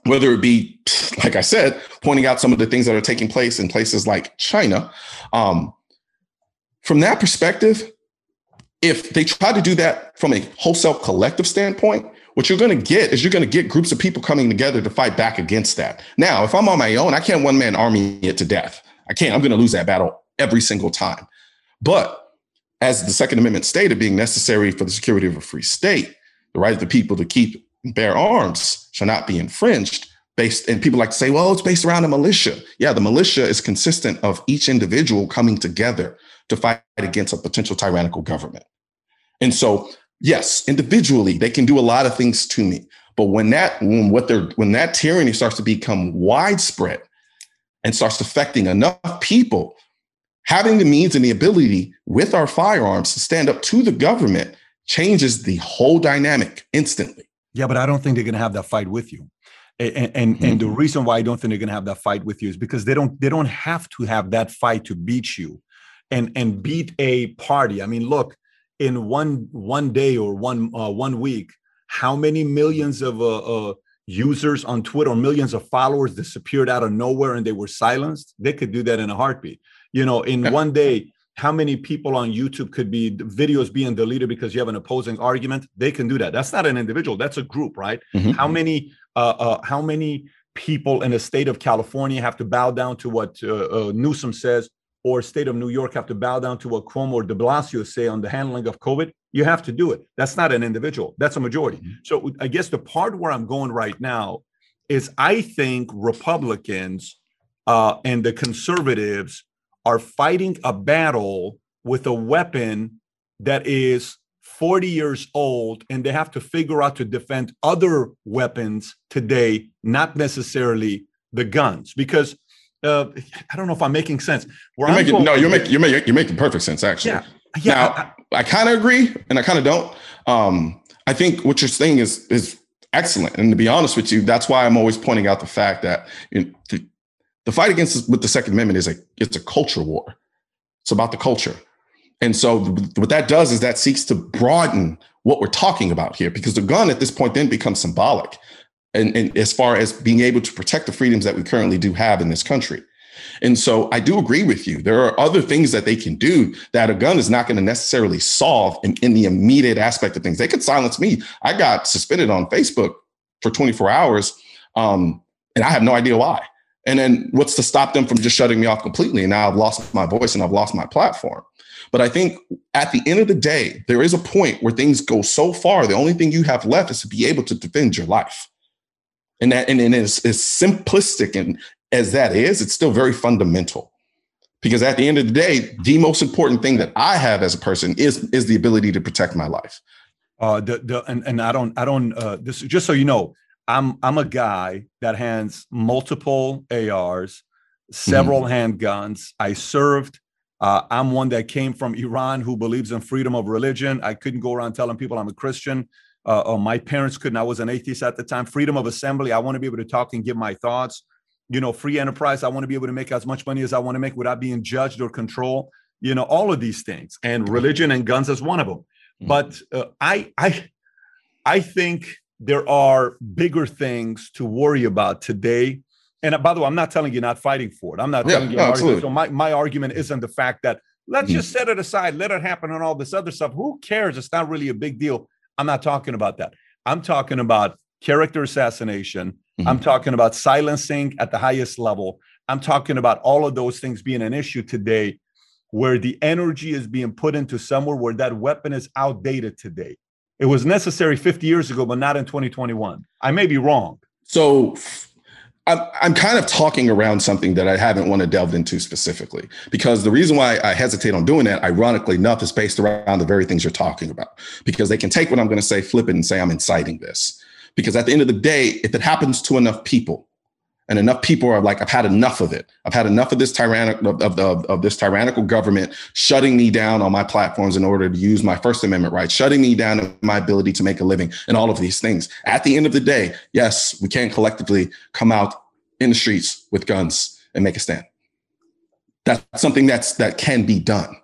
whether it be [LAUGHS] like I said, pointing out some of the things that are taking place in places like China. Um, from that perspective, if they try to do that from a wholesale collective standpoint, what you're going to get is you're going to get groups of people coming together to fight back against that. Now, if I'm on my own, I can't one man army it to death. I can't. I'm going to lose that battle every single time. But as the Second Amendment stated, being necessary for the security of a free state, the right of the people to keep and bear arms shall not be infringed. Based and people like to say, well, it's based around a militia. Yeah, the militia is consistent of each individual coming together to fight against a potential tyrannical government. And so yes, individually, they can do a lot of things to me. But when that when what they're when that tyranny starts to become widespread and starts affecting enough people, having the means and the ability with our firearms to stand up to the government changes the whole dynamic instantly. Yeah, but I don't think they're going to have that fight with you. And and, mm-hmm. and the reason why I don't think they're going to have that fight with you is because they don't they don't have to have that fight to beat you and and beat a party. I mean, look, in one one day or one uh, one week how many millions of uh, uh, users on Twitter or millions of followers disappeared out of nowhere and they were silenced? They could do that in a heartbeat. You know, in one day, how many people on YouTube could be videos being deleted because you have an opposing argument? They can do that. That's not an individual. That's a group, right? Mm-hmm. How many? Uh, uh, how many people in the state of California have to bow down to what uh, Newsom says or state of New York have to bow down to what Cuomo or de Blasio say on the handling of COVID, you have to do it. That's not an individual, that's a majority. Mm-hmm. So I guess the part where I'm going right now is I think Republicans uh, and the conservatives are fighting a battle with a weapon that is 40 years old and they have to figure out to defend other weapons today, not necessarily the guns. Because uh, I don't know if I'm making sense. Where you're making, no, you're making you're making you're making perfect sense actually. Yeah, yeah. Now, I, I, I kind of agree, and I kind of don't. Um, I think what you're saying is is excellent, and to be honest with you, that's why I'm always pointing out the fact that you know, the, fight against with the Second Amendment is a it's a culture war. It's about the culture, and so what that does is that seeks to broaden what we're talking about here, because the gun at this point then becomes symbolic and, and as far as being able to protect the freedoms that we currently do have in this country. And so I do agree with you. There are other things that they can do that a gun is not going to necessarily solve in, in the immediate aspect of things. They could silence me. I got suspended on Facebook for 24 hours, um, and I have no idea why. And then what's to stop them from just shutting me off completely? And now I've lost my voice and I've lost my platform. But I think at the end of the day, there is a point where things go so far, the only thing you have left is to be able to defend your life. And that and, and as, as simplistic and as that is, it's still very fundamental. Because at the end of the day, the most important thing that I have as a person is is the ability to protect my life. Uh, the, the and, and I don't I don't uh, this just so you know I'm I'm a guy that has multiple ARs, several mm-hmm. handguns. I served. Uh, I'm one that came from Iran who believes in freedom of religion. I couldn't go around telling people I'm a Christian uh, or my parents couldn't. I was an atheist at the time. Freedom of assembly. I want to be able to talk and give my thoughts. You know, free enterprise. I want to be able to make as much money as I want to make without being judged or controlled. You know, all of these things, and religion and guns is one of them. Mm-hmm. But uh, I, I, I think there are bigger things to worry about today. And uh, by the way, I'm not telling you not fighting for it. I'm not yeah, telling you. No, so my, my argument isn't the fact that let's mm-hmm. just set it aside, let it happen, and all this other stuff. Who cares? It's not really a big deal. I'm not talking about that. I'm talking about character assassination. Mm-hmm. I'm talking about silencing at the highest level. I'm talking about all of those things being an issue today. where the energy is being put into somewhere where that weapon is outdated today. It was necessary 50 years ago, but not in 2021. I may be wrong. So I'm, kind of talking around something that I haven't want to delve into specifically because the reason why I hesitate on doing that, ironically enough, is based around the very things you're talking about. Because they can take what I'm going to say, flip it, and say I'm inciting this. Because at the end of the day, if it happens to enough people, and enough people are like, I've had enough of it. I've had enough of this tyrannical of, of, of, this tyrannical government shutting me down on my platforms in order to use my First Amendment rights, shutting me down in my ability to make a living, and all of these things. At the end of the day, yes, we can collectively come out in the streets with guns and make a stand. That's something that's that can be done.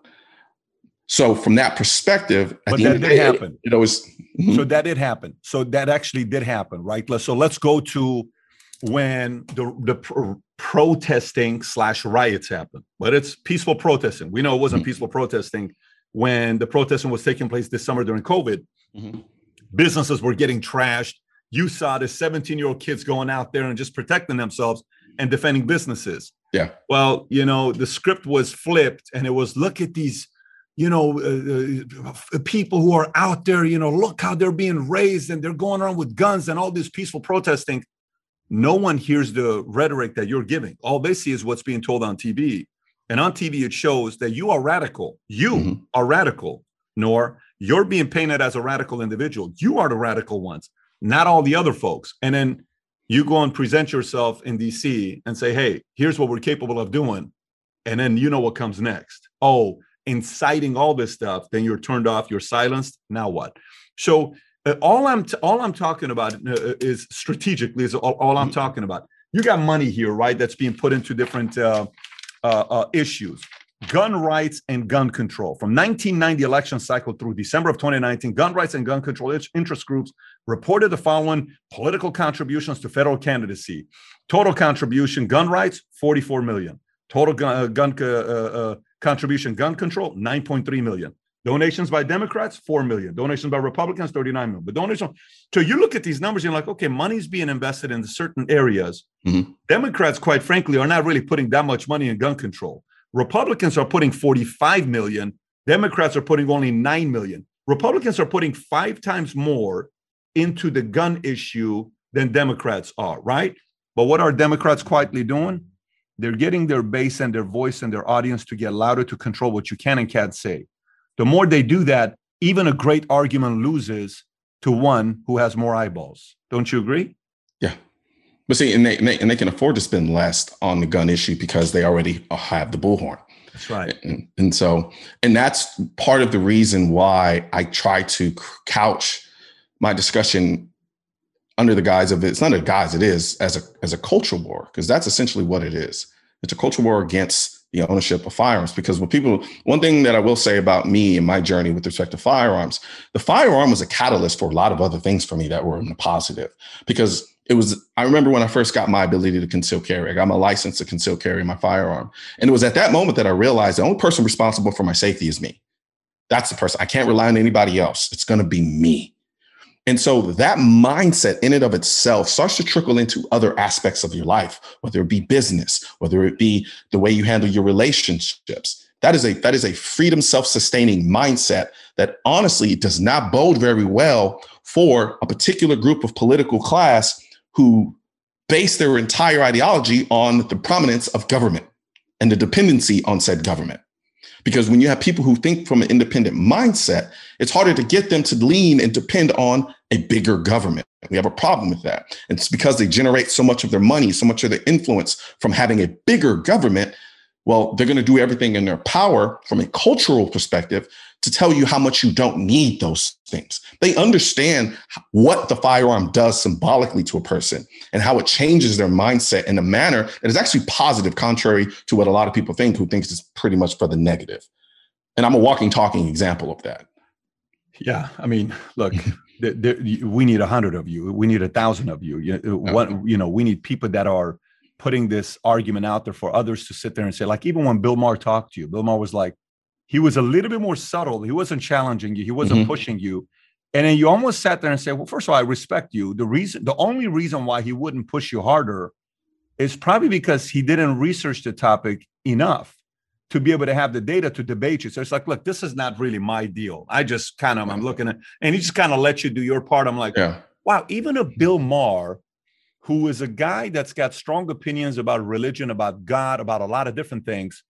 So from that perspective, but that did day, happen. It, it always. Mm-hmm. So that did happen. So that actually did happen, right? So let's go to when the the pr- protesting slash riots happened, but it's peaceful protesting. We know it wasn't mm-hmm. peaceful protesting when the protesting was taking place this summer during COVID. Mm-hmm. Businesses were getting trashed. You saw the 17 year old kids going out there and just protecting themselves and defending businesses. Yeah. Well, you know, the script was flipped and it was look at these you know, uh, uh, people who are out there, you know, look how they're being raised and they're going around with guns and all this peaceful protesting no one hears the rhetoric that you're giving. All they see is what's being told on TV. And on TV, it shows that you are radical. You mm-hmm. are radical, nor you're being painted as a radical individual. You are the radical ones, not all the other folks. And then you go and present yourself in DC and say, hey, here's what we're capable of doing. And then you know what comes next. Oh, inciting all this stuff, then you're turned off, you're silenced. Now what? So uh, all I'm t- all I'm talking about uh, uh, is strategically is all, all, I'm mm-hmm. talking about. You got money here, right? That's being put into different uh, uh, uh issues. Gun rights and gun control. From 1990 election cycle through December of 2019, gun rights and gun control interest groups reported the following political contributions to federal candidacy. Total contribution, gun rights, 44 million. Total gun, gun contribution, gun control, 9.3 million. Donations by Democrats, 4 million. Donations by Republicans, 39 million. But donations, so you look at these numbers, you're like, okay, money's being invested in certain areas. Mm-hmm. Democrats, quite frankly, are not really putting that much money in gun control. Republicans are putting 45 million. Democrats are putting only 9 million. Republicans are putting five times more into the gun issue than Democrats are, right? But what are Democrats quietly doing? They're getting their base and their voice and their audience to get louder to control what you can and can't say. The more they do that, even a great argument loses to one who has more eyeballs. Don't you agree? Yeah. But see, and they, and they, and they can afford to spend less on the gun issue because they already have the bullhorn. That's right. And, and so, and that's part of the reason why I try to couch my discussion under the guise of it's not a guise, it is as a as a cultural war, because that's essentially what it is. It's a cultural war against the ownership of firearms. Because when people, one thing that I will say about me and my journey with respect to firearms, the firearm was a catalyst for a lot of other things for me that were in the positive. Because it was, I remember when I first got my ability to conceal carry, I got my license to conceal carry my firearm. And it was at that moment that I realized the only person responsible for my safety is me. That's the person. I can't rely on anybody else. It's going to be me. And so that mindset in and of itself starts to trickle into other aspects of your life, whether it be business, whether it be the way you handle your relationships. That is a that is a freedom self-sustaining mindset that honestly does not bode very well for a particular group of political class who base their entire ideology on the prominence of government and the dependency on said government. Because when you have people who think from an independent mindset, it's harder to get them to lean and depend on a bigger government. We have a problem with that. And it's because they generate so much of their money, so much of their influence from having a bigger government. Well, they're going to do everything in their power from a cultural perspective to tell you how much you don't need those things. They understand what the firearm does symbolically to a person and how it changes their mindset in a manner that is actually positive, contrary to what a lot of people think, who thinks it's pretty much for the negative. And I'm a walking, talking example of that. Yeah, I mean, look, [LAUGHS] there, there, we need a hundred of you. We need a thousand of you. You, uh, what, you know, we need people that are putting this argument out there for others to sit there and say, like, even when Bill Maher talked to you, Bill Maher was like, he was a little bit more subtle. He wasn't challenging you. He wasn't mm-hmm. pushing you. And then you almost sat there and said, "Well, first of all, I respect you. The reason, the only reason why he wouldn't push you harder, is probably because he didn't research the topic enough to be able to have the data to debate you. So it's like, look, this is not really my deal. I just kind of, I'm looking at, and he just kind of let you do your part. I'm like, Yeah. wow, even a Bill Maher, who is a guy that's got strong opinions about religion, about God, about a lot of different things,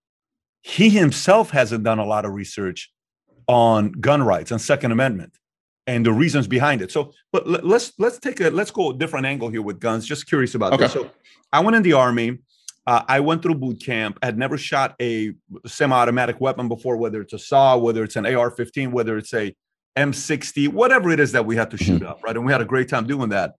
he himself hasn't done a lot of research on gun rights and Second Amendment and the reasons behind it. So, but let- let's let's take a let's go a different angle here with guns. Just curious about this. Okay. So, I went in the army. Uh, I went through boot camp. I had never shot a semi-automatic weapon before, whether it's a saw, whether it's an AR-15, whether it's a M60, whatever it is that we had to shoot up, right? And we had a great time doing that.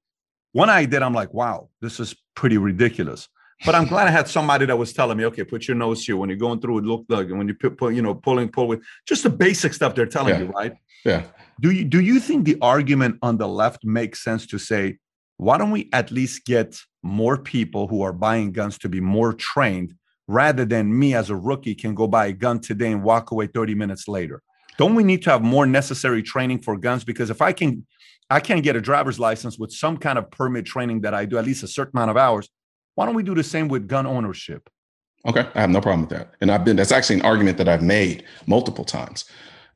When I did, I'm like, wow, this is pretty ridiculous. But I'm glad I had somebody that was telling me, okay, put your nose here when you're going through it. Look, like when you put, you know, pulling, pull with just the basic stuff they're telling Yeah. you, right? Yeah. Do you do you think the argument on the left makes sense to say, why don't we at least get more people who are buying guns to be more trained rather than me as a rookie can go buy a gun today and walk away 30 minutes later? Don't we need to have more necessary training for guns? Because if I can I can get a driver's license with some kind of permit training that I do at least a certain amount of hours. Why don't we do the same with gun ownership? Okay, I have no problem with that. And I've been that's actually an argument that I've made multiple times.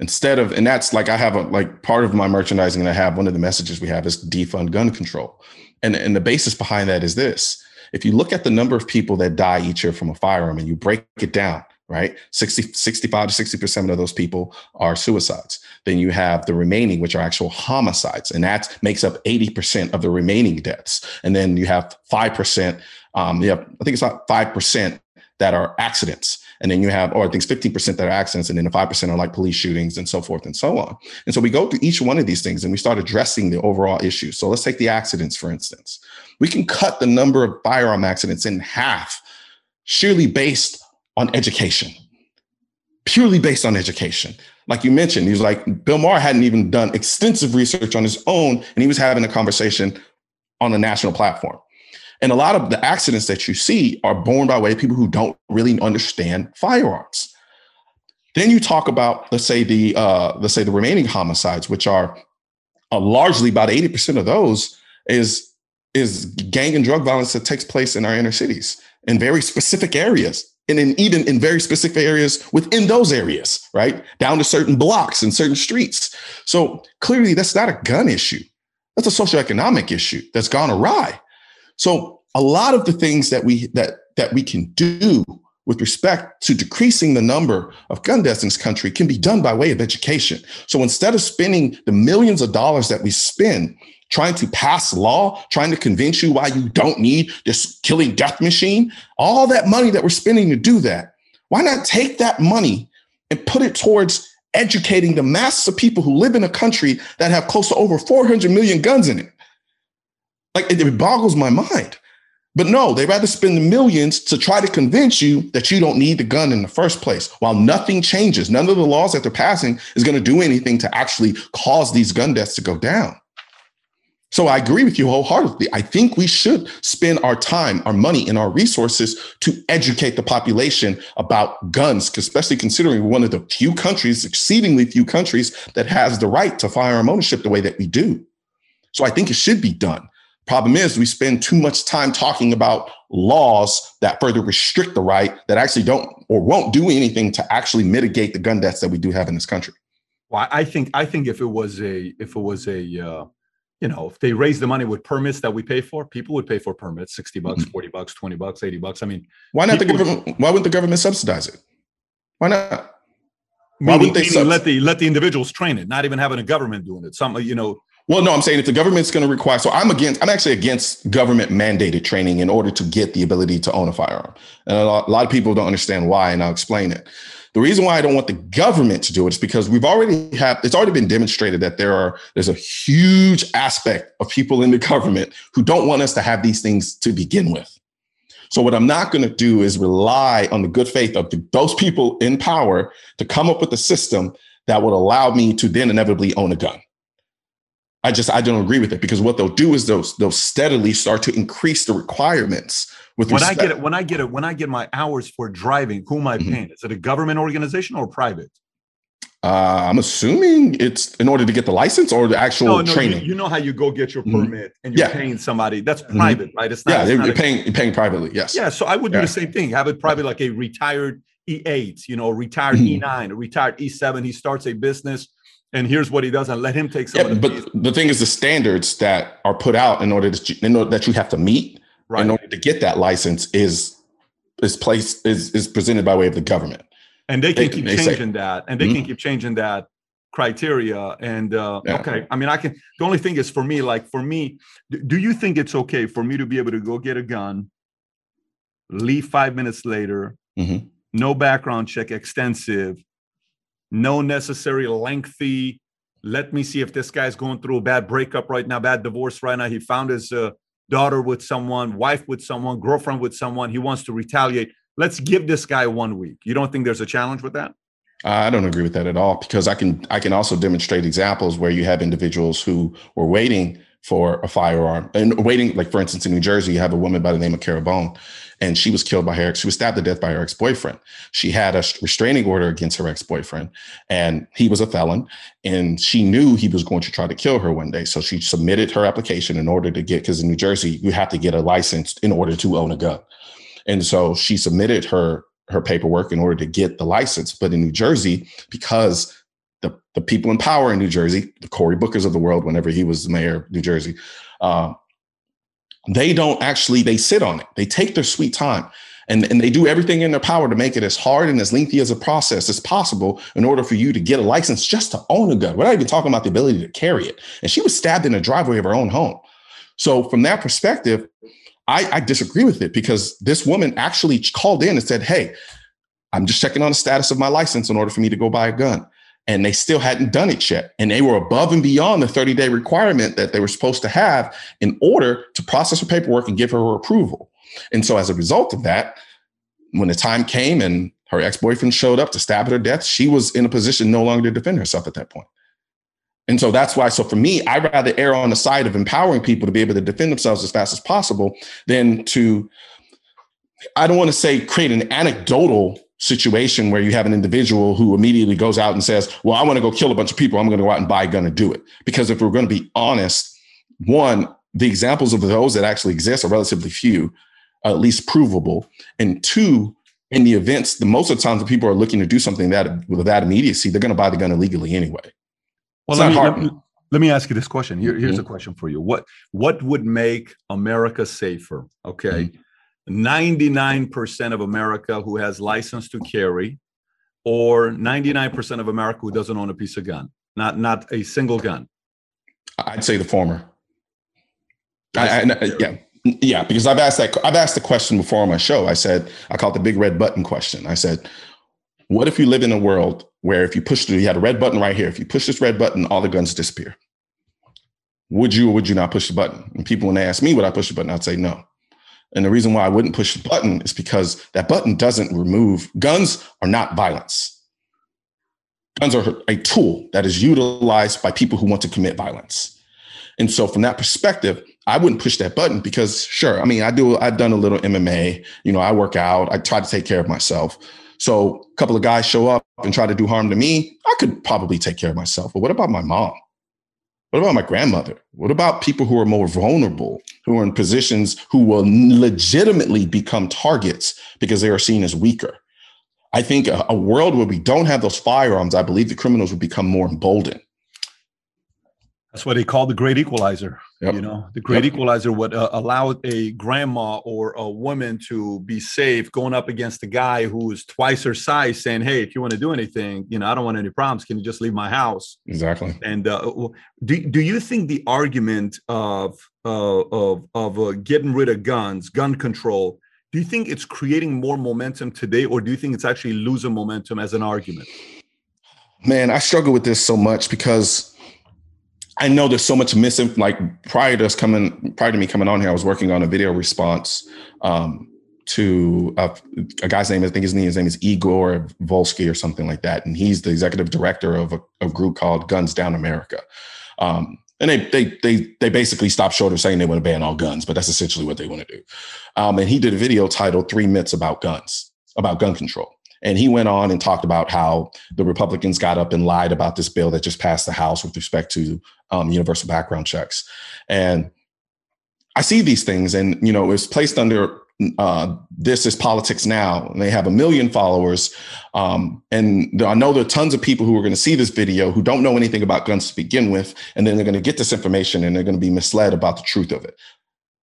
Instead of and that's like I have a like part of my merchandising that I have one of the messages we have is defund gun control. And and the basis behind that is this. If you look at the number of people that die each year from a firearm and you break it down, right? 60 65 to 60% of those people are suicides. Then you have the remaining which are actual homicides and that makes up 80% of the remaining deaths. And then you have 5% um yeah, I think it's about 5% that are accidents. And then you have, or I think it's 15% that are accidents, and then the 5% are like police shootings and so forth and so on. And so we go through each one of these things and we start addressing the overall issue. So let's take the accidents, for instance. We can cut the number of firearm accidents in half, surely based on education. Purely based on education. Like you mentioned, he was like, Bill Maher hadn't even done extensive research on his own, and he was having a conversation on a national platform. And a lot of the accidents that you see are born by way of people who don't really understand firearms. Then you talk about, let's say the uh, let's say the remaining homicides, which are uh, largely about eighty percent of those is is gang and drug violence that takes place in our inner cities in very specific areas, and in even in very specific areas within those areas, right down to certain blocks and certain streets. So clearly, that's not a gun issue. That's a socioeconomic issue that's gone awry. So a lot of the things that we that that we can do with respect to decreasing the number of gun deaths in this country can be done by way of education. So instead of spending the millions of dollars that we spend trying to pass law, trying to convince you why you don't need this killing death machine, all that money that we're spending to do that, why not take that money and put it towards educating the masses of people who live in a country that have close to over 400 million guns in it? Like it, boggles my mind. But no, they rather spend the millions to try to convince you that you don't need the gun in the first place. While nothing changes, none of the laws that they're passing is going to do anything to actually cause these gun deaths to go down. So I agree with you wholeheartedly. I think we should spend our time, our money, and our resources to educate the population about guns, especially considering we're one of the few countries, exceedingly few countries, that has the right to firearm ownership the way that we do. So I think it should be done. Problem is, we spend too much time talking about laws that further restrict the right that actually don't or won't do anything to actually mitigate the gun deaths that we do have in this country. Well, I think I think if it was a if it was a uh, you know if they raised the money with permits that we pay for, people would pay for permits sixty bucks, Mhm. forty bucks, twenty bucks, eighty bucks. I mean, Why not the government? Why wouldn't the government subsidize it? Why not? Why meaning, wouldn't they subs- let the let the individuals train it, not even having a government doing it. Some you know Well, no, I'm saying if the government's going to require, so I'm against, I'm actually against government mandated training in order to get the ability to own a firearm. And a lot, a lot of people don't understand why, and I'll explain it. The reason why I don't want the government to do it is because we've already have, it's already been demonstrated that there are, there's a huge aspect of people in the government who don't want us to have these things to begin with. So what I'm not going to do is rely on the good faith of the, those people in power to come up with a system that would allow me to then inevitably own a gun. I just I don't agree with it because what they'll do is they'll they'll steadily start to increase the requirements with when I get it when I get it when I get my hours for driving, who am I Mhm. paying? Is it a government organization or private? Uh, I'm assuming it's in order to get the license or the actual No, no. Training. you know how you go get your Mhm. permit and you're Yeah. paying somebody. That's Mhm. private, right? It's not. yeah, it's they're, not you're a- paying you're paying privately. Yes. Yeah, so I would do Yeah. the same thing. Have it private, like a retired E8, you know, retired Mhm. E9, a retired E7. He starts a business, and here's what he does, and let him take some Yeah, the but the thing is, the standards that are put out in order to in order, that you have to meet right. in order to get that license is is placed is is presented by way of the government. and they can They- keep they say- changing that and they can keep changing that criteria and uh Yeah. okay i mean i can the only thing is for me like for me do you think it's okay for me to be able to go get a gun leave five minutes later Mhm. no background check extensive no necessary lengthy let me see if this guy's going through a bad breakup right now bad divorce right now. He found his uh, daughter with someone wife with someone girlfriend with someone. He wants to retaliate. Let's give this guy one week. You don't think there's a challenge with that? I don't agree with that at all because I can I can also demonstrate examples where you have individuals who were waiting for a firearm and waiting, like for instance, in New Jersey, you have a woman by the name of Carol Bowne, and she was killed by her. She was stabbed to death by her ex-boyfriend. She had a restraining order against her ex-boyfriend, and he was a felon. And she knew he was going to try to kill her one day, so she submitted her application in order to get because in New Jersey you have to get a license in order to own a gun. And so she submitted her her paperwork in order to get the license. But in New Jersey, because the, the people in power in New Jersey, the Cory Bookers of the world, whenever he was mayor of New Jersey, uh, they don't actually, they sit on it. They take their sweet time and, and they do everything in their power to make it as hard and as lengthy as a process as possible in order for you to get a license just to own a gun. We're not even talking about the ability to carry it. And she was stabbed in the driveway of her own home. So from that perspective, I, I disagree with it because this woman actually called in and said, Hey, I'm just checking on the status of my license in order for me to go buy a gun. And they still hadn't done it yet. And they were above and beyond the 30 day requirement that they were supposed to have in order to process her paperwork and give her her approval. And so, as a result of that, when the time came and her ex boyfriend showed up to stab her to death, she was in a position no longer to defend herself at that point. And so that's why, so for me, I'd rather err on the side of empowering people to be able to defend themselves as fast as possible than to, I don't want to say create an anecdotal situation where you have an individual who immediately goes out and says, Well, I want to go kill a bunch of people. I'm going to go out and buy a gun and do it. Because if we're going to be honest, one, the examples of those that actually exist are relatively few, at least provable. And two, in the events, the most of the times when people are looking to do something that with that immediacy, they're going to buy the gun illegally anyway. Well, let me, let, me, let me ask you this question. Here, here's Mhm. a question for you. What what would make America safer? Okay. 99% of America who has license to carry, or 99% of America who doesn't own a piece of gun, not not a single gun. I'd say the former. I, I, yeah, yeah, because I've asked that. I've asked the question before on my show. I said I call it the big red button question. I said, "What if you live in a world where if you push the, you had a red button right here. If you push this red button, all the guns disappear. Would you or would you not push the button?" And people, when they ask me, would I push the button? I'd say no. And the reason why I wouldn't push the button is because that button doesn't remove guns are not violence. Guns are a tool that is utilized by people who want to commit violence. And so from that perspective, I wouldn't push that button because sure, I mean, I do I've done a little MMA, you know, I work out, I try to take care of myself. So a couple of guys show up and try to do harm to me, I could probably take care of myself. But what about my mom? What about my grandmother? What about people who are more vulnerable, who are in positions who will legitimately become targets because they are seen as weaker? I think a, a world where we don't have those firearms, I believe the criminals would become more emboldened. That's what they call the great equalizer. Yep. You know, the great Yep. equalizer would uh, allow a grandma or a woman to be safe going up against a guy who is twice her size, saying, "Hey, if you want to do anything, you know, I don't want any problems. Can you just leave my house?" Exactly. And uh, do do you think the argument of uh, of of uh, getting rid of guns, gun control, do you think it's creating more momentum today, or do you think it's actually losing momentum as an argument? Man, I struggle with this so much because I know there's so much missing. Like prior to us coming, prior to me coming on here, I was working on a video response um, to a, a guy's name. I think his name, his name is Igor Volsky or something like that, and he's the executive director of a, a group called Guns Down America. Um, and they they they they basically stopped short of saying they want to ban all guns, but that's essentially what they want to do. Um, and he did a video titled Three Myths About Guns, about gun control. And he went on and talked about how the Republicans got up and lied about this bill that just passed the House with respect to um, universal background checks. And I see these things, and you know, it's placed under uh, this is politics now and they have a million followers um, and i know there are tons of people who are going to see this video who don't know anything about guns to begin with and then they're going to get this information and they're going to be misled about the truth of it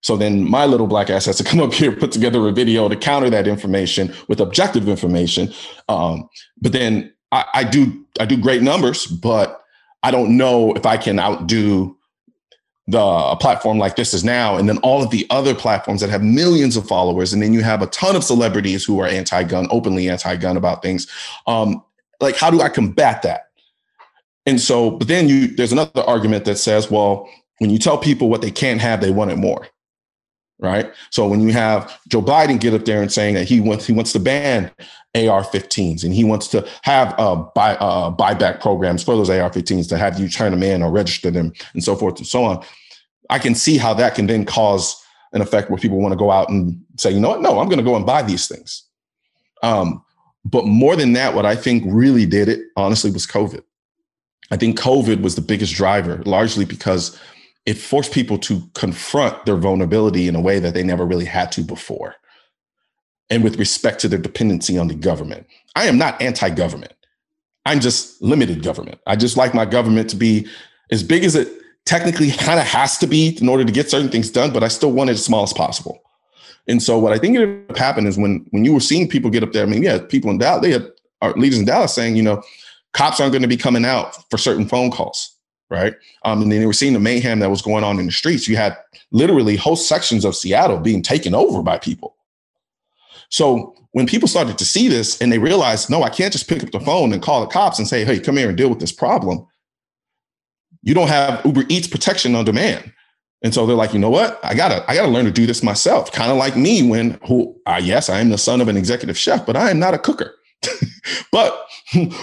so then my little black ass has to [LAUGHS] come up here, put together a video to counter that information with objective information. Um, but then I, I, do I do great numbers, but I don't know if I can outdo the a platform like this is now, and then all of the other platforms that have millions of followers, and then you have a ton of celebrities who are anti-gun, openly anti-gun about things. Um, like, how do I combat that? And so, but then you there's another argument that says, well, when you tell people what they can't have, they want it more right? So when you have Joe Biden get up there and saying that he wants he wants to ban AR-15s and he wants to have uh, buy uh, buyback programs for those AR-15s to have you turn them in or register them and so forth and so on, I can see how that can then cause an effect where people want to go out and say, you know what, no, I'm going to go and buy these things. Um, but more than that, what I think really did it, honestly, was COVID. I think COVID was the biggest driver, largely because it forced people to confront their vulnerability in a way that they never really had to before. And with respect to their dependency on the government, I am not anti government. I'm just limited government. I just like my government to be as big as it technically kind of has to be in order to get certain things done, but I still want it as small as possible. And so what I think ended up happening is when when you were seeing people get up there, I mean, yeah, people in Dallas, they had our leaders in Dallas saying, you know, cops aren't going to be coming out for certain phone calls right? Um, and then they were seeing the mayhem that was going on in the streets. You had literally whole sections of Seattle being taken over by people. So when people started to see this and they realized, no, I can't just pick up the phone and call the cops and say, hey, come here and deal with this problem. You don't have Uber Eats protection on demand. And so they're like, you know what? I gotta, I gotta learn to do this myself. Kind of like me when who I yes, I am the son of an executive chef, but I am not a cooker. [LAUGHS] but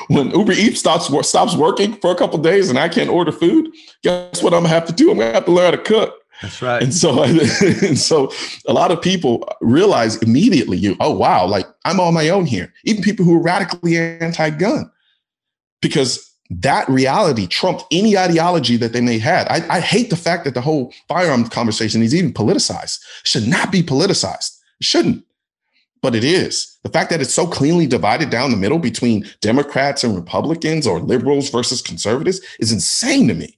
when Uber Eats stops stops working for a couple days and I can't order food, guess what I'm gonna have to do? I'm gonna have to learn how to cook. That's right. And so, [LAUGHS] and so, a lot of people realize immediately, you, oh wow, like I'm on my own here. Even people who are radically anti-gun, because that reality trumped any ideology that they may have. I, I hate the fact that the whole firearm conversation is even politicized. It should not be politicized. It shouldn't but it is. The fact that it's so cleanly divided down the middle between Democrats and Republicans or liberals versus conservatives is insane to me.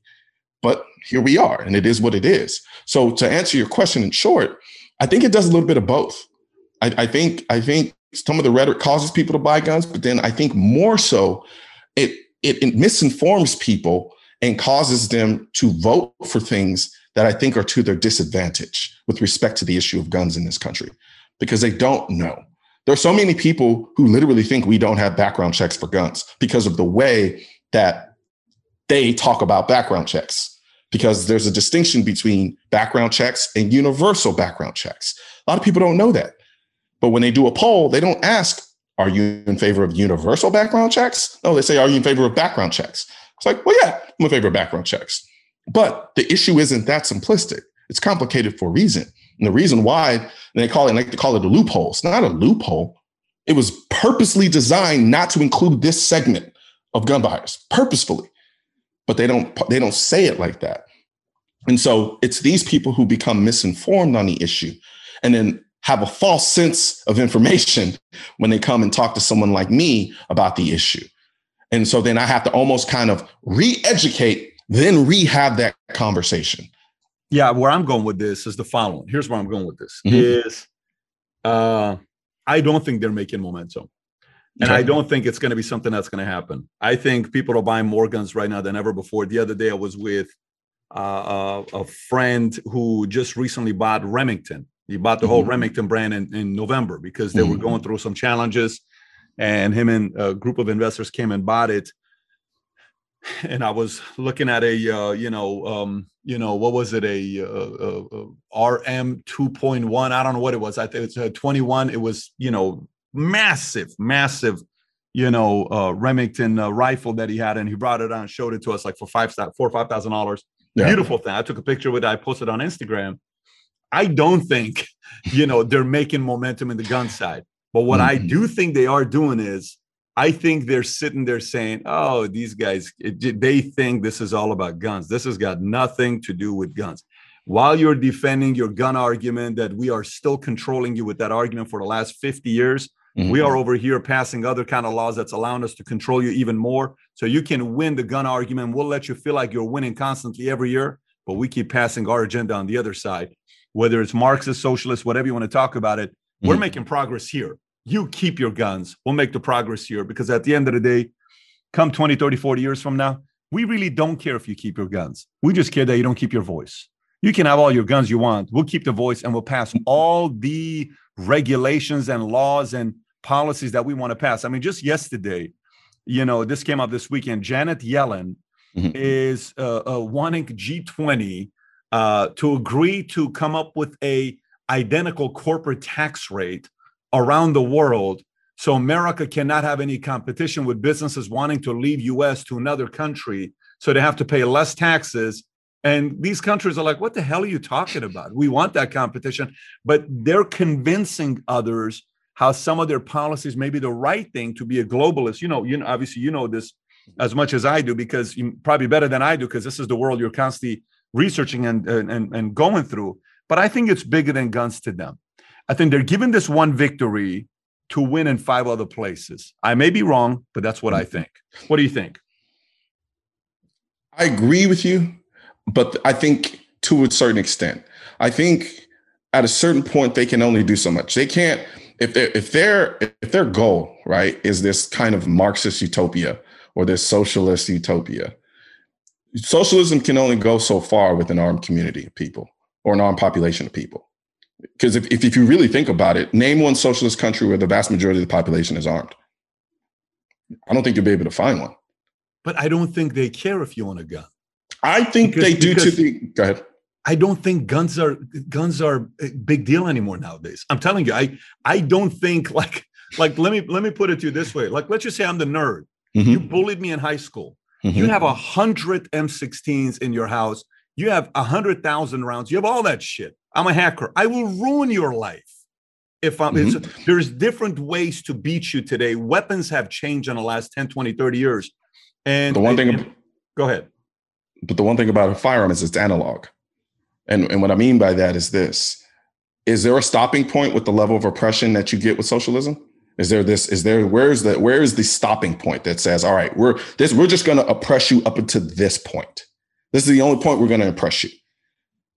But here we are, and it is what it is. So to answer your question in short, I think it does a little bit of both. I, I think I think some of the rhetoric causes people to buy guns, but then I think more so it, it, it misinforms people and causes them to vote for things that I think are to their disadvantage with respect to the issue of guns in this country because they don't know. There are so many people who literally think we don't have background checks for guns because of the way that they talk about background checks. Because there's a distinction between background checks and universal background checks. A lot of people don't know that. But when they do a poll, they don't ask, Are you in favor of universal background checks? No, they say, Are you in favor of background checks? It's like, Well, yeah, I'm in favor of background checks. But the issue isn't that simplistic. It's complicated for a reason. And the reason why they call it, like to call it a loophole. It's not a loophole. It was purposely designed not to include this segment of gun buyers, purposefully. But they don't they don't say it like that. And so it's these people who become misinformed on the issue and then have a false sense of information [LAUGHS] when they come and talk to someone like me about the issue. And so then I have to almost kind of re-educate, then rehab that conversation yeah, where I'm going with this is the following. Here's where I'm going with this mm-hmm. is uh I don't think they're making momentum. And okay. I don't think it's going to be something that's going to happen. I think people are buying more guns right now than ever before. The other day, I was with uh, a, a friend who just recently bought Remington. He bought the mm-hmm. whole Remington brand in, in November because they mm-hmm. were going through some challenges. And him and a group of investors came and bought it [LAUGHS] and I was looking at a uh, you know um, you know what was it? A, uh, uh, uh RM 2.1 I don't know what it was. I think it's a 21 it was you know massive massive you know uh, Remington uh, rifle that he had and he brought it on showed it to us like for five four or five thousand dollars. Beautiful thing. I took a picture with it. I posted on Instagram. I don't think [LAUGHS] you know they're making momentum in the gun side. But what mm-hmm. I do think they are doing is I think they're sitting there saying, "Oh, these guys, it, they think this is all about guns. This has got nothing to do with guns." while you're defending your gun argument that we are still controlling you with that argument for the last 50 years, mm-hmm. we are over here passing other kind of laws that's allowing us to control you even more. So you can win the gun argument. We'll let you feel like you're winning constantly every year, but we keep passing our agenda on the other side. Whether it's Marxist, socialist, whatever you want to talk about it, mm-hmm. we're making progress here. You keep your guns. We'll make the progress here because at the end of the day, come 20, 30, 40 years from now, we really don't care if you keep your guns. We just care that you don't keep your voice. You can have all your guns you want. We'll keep the voice and we'll pass all the regulations and laws and policies that we want to pass. I mean, just yesterday, you know, this came up this weekend. Janet Yellen mm-hmm. is uh, uh, wanting G20 uh, to agree to come up with a identical corporate tax rate around the world so America cannot have any competition with businesses wanting to leave US to another country. So they have to pay less taxes. And these countries are like, what the hell are you talking about? We want that competition. But they're convincing others how some of their policies may be the right thing to be a globalist. You know, you know, obviously you know this as much as I do because you probably better than I do, because this is the world you're constantly researching and, and, and going through. But I think it's bigger than guns to them. I think they're given this one victory to win in five other places. I may be wrong, but that's what I mm-hmm. think. What do you think? I agree with you, but I think to a certain extent. I think at a certain point they can only do so much. They can't if they if their if their goal, right, is this kind of Marxist utopia or this socialist utopia. Socialism can only go so far with an armed community of people or an armed population of people. Because if, if, if you really think about it, name one socialist country where the vast majority of the population is armed. I don't think you'll be able to find one. But I don't think they care if you own a gun. I think because, they do to the. Go ahead. I don't think guns are guns are a big deal anymore nowadays. I'm telling you, I I don't think like like let me let me put it to you this way. Like let's just say I'm the nerd. Mm-hmm. You bullied me in high school. Mm-hmm. You have a hundred M16s in your house. You have a hundred thousand rounds. You have all that shit. I'm a hacker. I will ruin your life. If I'm, mm-hmm. there's different ways to beat you today. Weapons have changed in the last 10, 20, 30 years. And the one thing, and, go ahead. But the one thing about a firearm is it's analog. And, and what I mean by that is this is there a stopping point with the level of oppression that you get with socialism? Is there this? Is there where's the where is the stopping point that says, all right, we're this, we're just gonna oppress you up until this point. This is the only point we're gonna oppress you.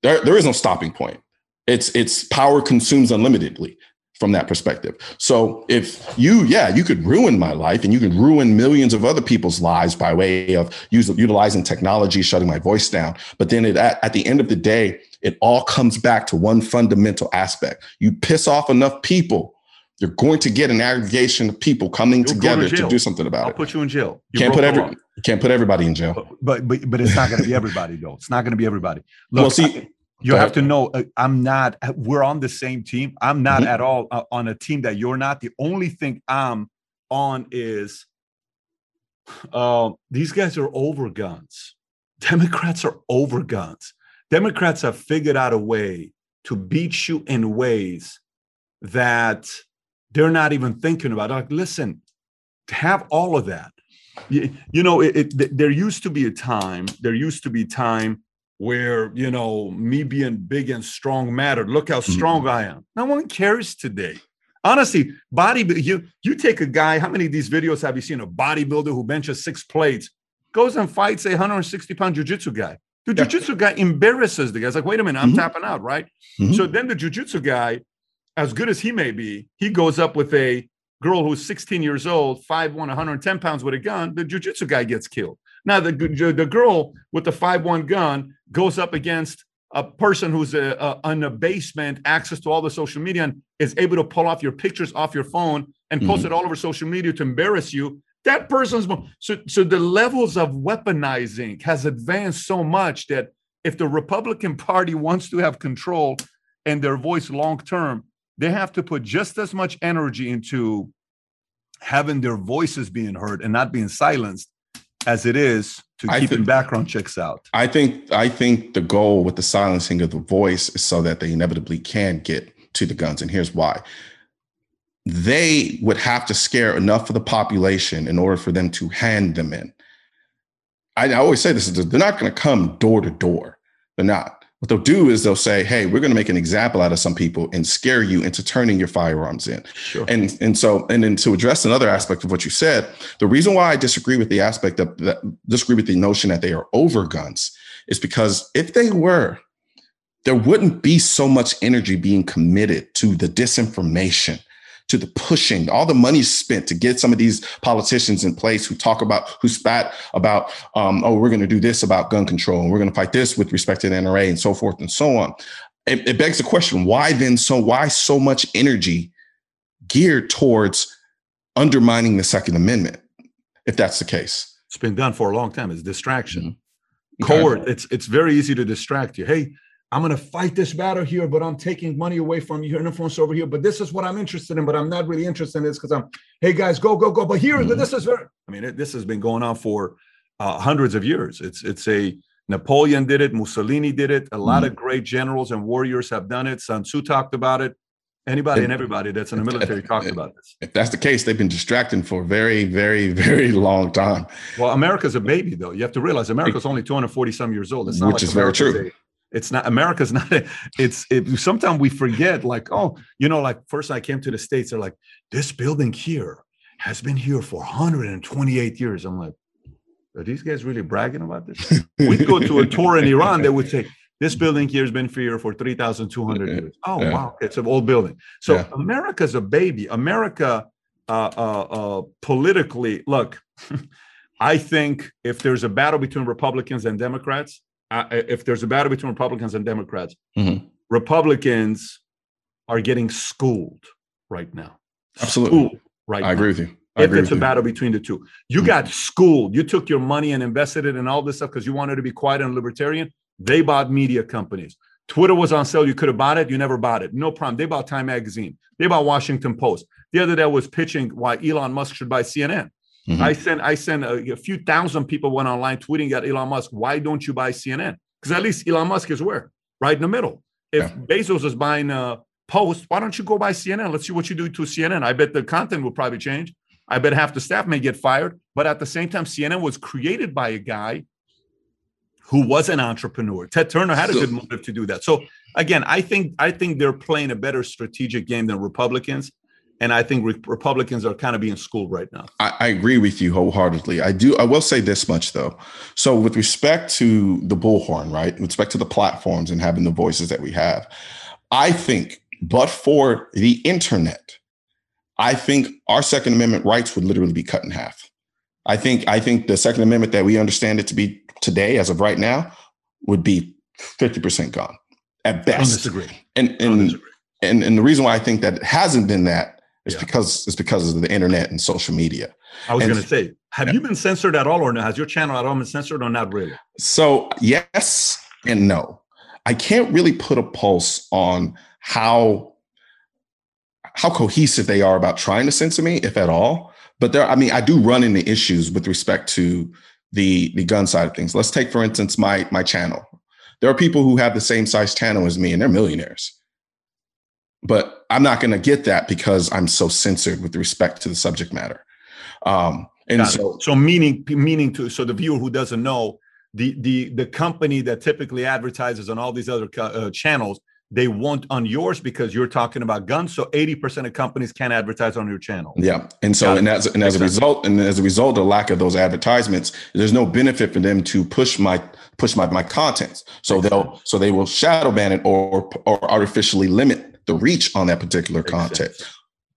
There, there is no stopping point it's it's power consumes unlimitedly from that perspective. So if you, yeah, you could ruin my life and you could ruin millions of other people's lives by way of use, utilizing technology, shutting my voice down. But then it, at, at the end of the day, it all comes back to one fundamental aspect. You piss off enough people, you're going to get an aggregation of people coming You'll together to, to, do something about I'll it. I'll put you in jail. You can't put every, can't put everybody in jail. But but but it's not going to be everybody though. It's not going to be everybody. Look, well, see, I, you have to know uh, I'm not, uh, we're on the same team. I'm not mm-hmm. at all uh, on a team that you're not. The only thing I'm on is uh, these guys are over guns. Democrats are over guns. Democrats have figured out a way to beat you in ways that they're not even thinking about. Like, listen, to have all of that. You, you know, it, it, there used to be a time, there used to be time where you know me being big and strong mattered. Look how strong mm-hmm. I am. No one cares today. Honestly, body you you take a guy. How many of these videos have you seen? A bodybuilder who benches six plates goes and fights a 160 pound jujitsu guy. The yeah. jujitsu guy embarrasses the guy. It's like, wait a minute, I'm mm-hmm. tapping out, right? Mm-hmm. So then the jujitsu guy, as good as he may be, he goes up with a girl who's 16 years old, 5'1, 110 pounds with a gun. The jujitsu guy gets killed. Now the the girl with the five one gun goes up against a person who's a, a, in a basement, access to all the social media, and is able to pull off your pictures off your phone and post mm-hmm. it all over social media to embarrass you. That person's so so the levels of weaponizing has advanced so much that if the Republican Party wants to have control and their voice long term, they have to put just as much energy into having their voices being heard and not being silenced as it is to keeping background checks out. I think I think the goal with the silencing of the voice is so that they inevitably can get to the guns, and here's why. They would have to scare enough of the population in order for them to hand them in. I, I always say this: is they're not going to come door to door. They're not. What they'll do is they'll say, "Hey, we're going to make an example out of some people and scare you into turning your firearms in." Sure. And and so and then to address another aspect of what you said, the reason why I disagree with the aspect of that disagree with the notion that they are over guns is because if they were, there wouldn't be so much energy being committed to the disinformation to the pushing, all the money spent to get some of these politicians in place who talk about, who spat about, um, oh, we're going to do this about gun control and we're going to fight this with respect to the NRA and so forth and so on. It, it begs the question: Why then? So why so much energy geared towards undermining the Second Amendment? If that's the case, it's been done for a long time. It's distraction. Mm-hmm. Okay. It's it's very easy to distract you. Hey, I'm going to fight this battle here, but I'm taking money away from you and influence over here. But this is what I'm interested in, but I'm not really interested in this because I'm, hey guys, go, go, go. But here, mm-hmm. this is very, I mean, it, this has been going on for uh, hundreds of years. It's, it's a, Napoleon did it, Mussolini did it. A lot mm-hmm. of great generals and warriors have done it. Sun Tzu talked about it. Anybody and everybody that's in the military talked about this. If that's the case, they've been distracting for a very, very, very [LAUGHS] long time. Well, America's a baby, though. You have to realize America's only 240 some years old. It's not Which like is America's very true. A, it's not America's [LAUGHS] not it's it, sometimes we forget like oh you know like first I came to the states they're like this building here has been here for 128 years. I'm like are these guys really bragging about this? [LAUGHS] We'd go to a tour in Iran they would say this building here has been here for 3,200 years. Oh yeah. wow it's an old building. So yeah. America's a baby. America uh, uh, uh, politically look [LAUGHS] I think if there's a battle between Republicans and Democrats uh, if there's a battle between Republicans and Democrats, mm-hmm. Republicans are getting schooled right now. Absolutely. Schooled right I now. agree with you. I if it's a you. battle between the two, you mm-hmm. got schooled. You took your money and invested it in all this stuff because you wanted to be quiet and libertarian. They bought media companies. Twitter was on sale. You could have bought it. You never bought it. No problem. They bought Time Magazine. They bought Washington Post. The other day was pitching why Elon Musk should buy CNN. Mm-hmm. I sent I sent a, a, few thousand people went online tweeting at Elon Musk. Why don't you buy CNN? Because at least Elon Musk is where right in the middle. If yeah. Bezos is buying a Post, why don't you go buy CNN? Let's see what you do to CNN. I bet the content will probably change. I bet half the staff may get fired. But at the same time, CNN was created by a guy who was an entrepreneur. Ted Turner had a good motive to do that. So again, I think I think they're playing a better strategic game than Republicans and I think re- Republicans are kind of being schooled right now. I, I, agree with you wholeheartedly. I do. I will say this much though. So with respect to the bullhorn, right? With respect to the platforms and having the voices that we have, I think, but for the internet, I think our Second Amendment rights would literally be cut in half. I think. I think the Second Amendment that we understand it to be today, as of right now, would be fifty percent gone at best. I disagree. And and, disagree. and and the reason why I think that it hasn't been that it's yeah. because it's because of the internet and social media. I was going to say, have yeah. you been censored at all, or no? Has your channel at all been censored, or not really? So yes and no. I can't really put a pulse on how how cohesive they are about trying to censor me, if at all. But there, I mean, I do run into issues with respect to the the gun side of things. Let's take, for instance, my my channel. There are people who have the same size channel as me, and they're millionaires but I'm not going to get that because I'm so censored with respect to the subject matter. Um, and Got so, it. so meaning meaning to so the viewer who doesn't know the the the company that typically advertises on all these other uh, channels they won't on yours because you're talking about guns. So 80% of companies can't advertise on your channel. Yeah. And so, and as, and as a result, and as a result of lack of those advertisements, there's no benefit for them to push my, push my, my contents. So they'll, so they will shadow ban it or, or artificially limit the reach on that particular Makes content. Sense.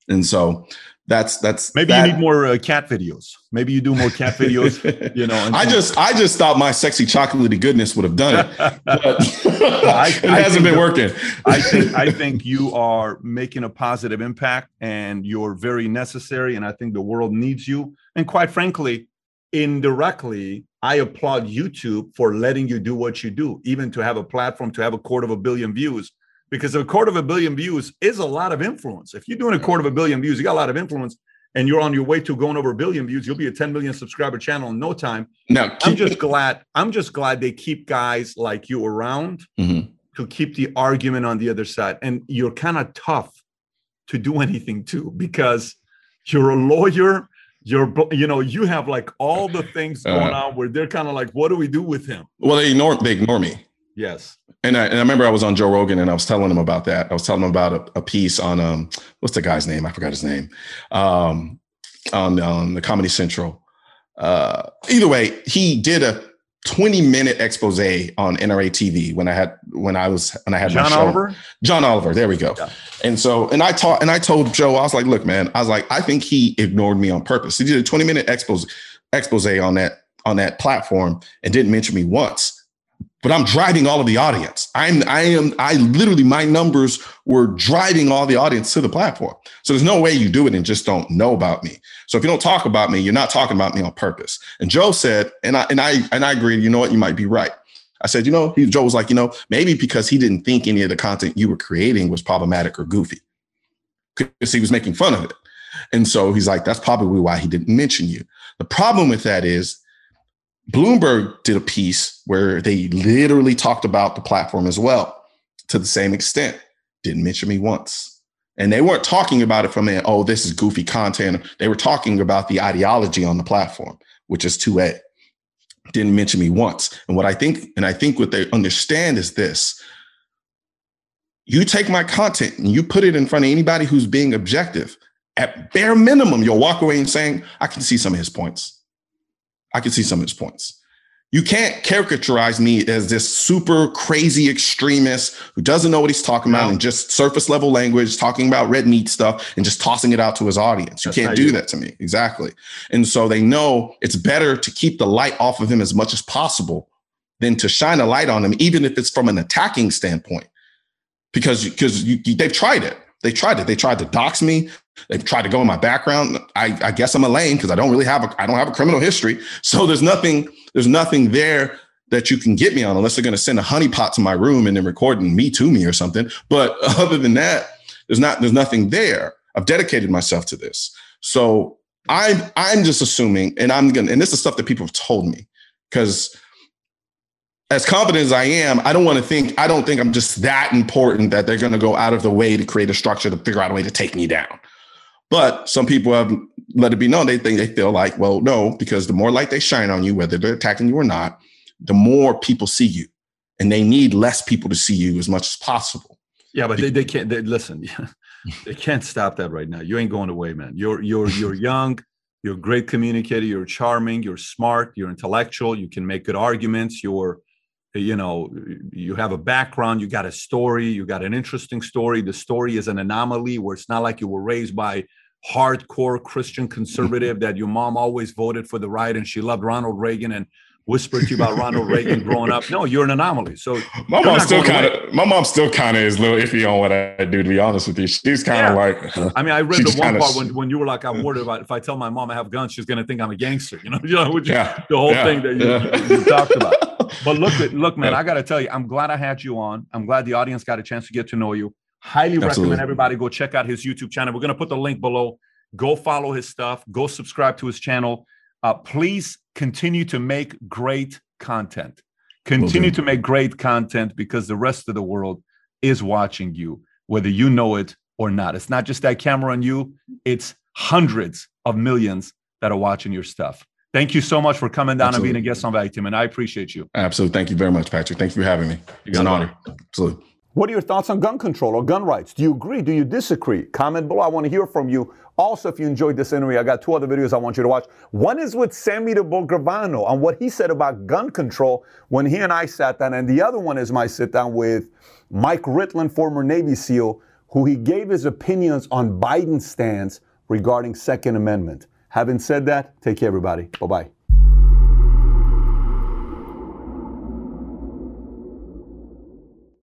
And so that's that's maybe that. you need more uh, cat videos. Maybe you do more cat videos. [LAUGHS] you know, I just I just thought my sexy chocolatey goodness would have done it, but [LAUGHS] [LAUGHS] it I hasn't been working. I think I think you are making a positive impact, and you're very necessary. And I think the world needs you. And quite frankly, indirectly, I applaud YouTube for letting you do what you do, even to have a platform to have a quarter of a billion views because a quarter of a billion views is a lot of influence. If you're doing a quarter of a billion views, you got a lot of influence and you're on your way to going over a billion views, you'll be a 10 million subscriber channel in no time. Now, I'm just glad, I'm just glad they keep guys like you around mm-hmm. to keep the argument on the other side. And you're kind of tough to do anything too, because you're a lawyer. You're, you know, you have like all the things uh-huh. going uh, on where they're kind of like, what do we do with him? Well, they ignore, they ignore me Yes. And I, and I remember I was on Joe Rogan and I was telling him about that. I was telling him about a, a piece on um what's the guy's name? I forgot his name. Um on on the Comedy Central. Uh either way, he did a 20 minute expose on NRA TV when I had when I was when I had John my show. Oliver. John Oliver, there we go. Yeah. And so and I taught and I told Joe, I was like, look, man, I was like, I think he ignored me on purpose. He did a 20 minute expose expose on that on that platform and didn't mention me once but I'm driving all of the audience. I'm I am I literally my numbers were driving all the audience to the platform. So there's no way you do it and just don't know about me. So if you don't talk about me, you're not talking about me on purpose. And Joe said, and I and I and I agree. You know what? You might be right. I said, you know, he, Joe was like, you know, maybe because he didn't think any of the content you were creating was problematic or goofy, because he was making fun of it. And so he's like, that's probably why he didn't mention you. The problem with that is Bloomberg did a piece where they literally talked about the platform as well to the same extent. Didn't mention me once. And they weren't talking about it from a, oh, this is goofy content. They were talking about the ideology on the platform, which is 2A. Didn't mention me once. And what I think, and I think what they understand is this you take my content and you put it in front of anybody who's being objective, at bare minimum, you'll walk away and saying, I can see some of his points. I can see some of his points. You can't caricaturize me as this super crazy extremist who doesn't know what he's talking about No. and just surface level language, talking about red meat stuff and just tossing it out to his audience. You That's can't do you. that to me. Exactly. And so they know it's better to keep the light off of him as much as possible than to shine a light on him, even if it's from an attacking standpoint. Because because they've tried it. They tried it. They tried to dox me. They've tried to go in my background. I, I guess I'm a lame because I don't really have a I don't have a criminal history. So there's nothing there's nothing there that you can get me on unless they're going to send a honeypot to my room and then recording me to me or something. But [LAUGHS] other than that, there's not there's nothing there. I've dedicated myself to this. So I'm I'm just assuming, and I'm gonna, and this is stuff that people have told me because as confident as I am, I don't want to think, I don't think I'm just that important that they're going to go out of the way to create a structure to figure out a way to take me down. But some people have let it be known they think they feel like, well, no, because the more light they shine on you, whether they're attacking you or not, the more people see you. And they need less people to see you as much as possible. Yeah, but they, they can't. They, listen, [LAUGHS] they can't stop that right now. You ain't going away, man. You're you're you're [LAUGHS] young. You're a great communicator. You're charming. You're smart. You're intellectual. You can make good arguments. You're, you know, you have a background. You got a story. You got an interesting story. The story is an anomaly where it's not like you were raised by hardcore Christian [LAUGHS] conservative that your mom always voted for the right and she loved Ronald Reagan and whispered to you about Ronald Reagan growing up. [LAUGHS] No, you're an anomaly. So My mom still kind of my mom still kind of is a little iffy on what I do, to be honest with you. She's kind of Yeah. like I mean, I [LAUGHS] read the one kinda part when, when you were like, I'm worried about if I tell my mom I have guns, she's gonna think I'm a gangster. You know, you know, which yeah. the whole yeah, thing that you, yeah. you, you talked about. But look, at- look, man, I gotta tell you, I'm glad I had you on. I'm glad the audience got a chance to get to know you. Highly Absolutely. recommend everybody go check out his YouTube channel. We're gonna put the link below. Go follow his stuff. Go subscribe to his channel. Uh, please continue to make great content. Continue do. to make great content because the rest of the world is watching you, whether you know it or not. It's not just that camera on you, it's hundreds of millions that are watching your stuff. Thank you so much for coming down and being a guest on Valuetainment, and I appreciate you. Absolutely. Thank you very much, Patrick. Thank you for having me. It's an honor. Absolutely. What are your thoughts on gun control or gun rights? Do you agree? Do you disagree? Comment below. I want to hear from you. Also, if you enjoyed this interview, I got two other videos I want you to watch. One is with Sammy the Bull Gravano on what he said about gun control when he and I sat down. And the other one is my sit down with Mike Ritland, former Navy SEAL, who he gave his opinions on Biden's stance regarding Second Amendment. Having said that, take care, everybody. Bye bye.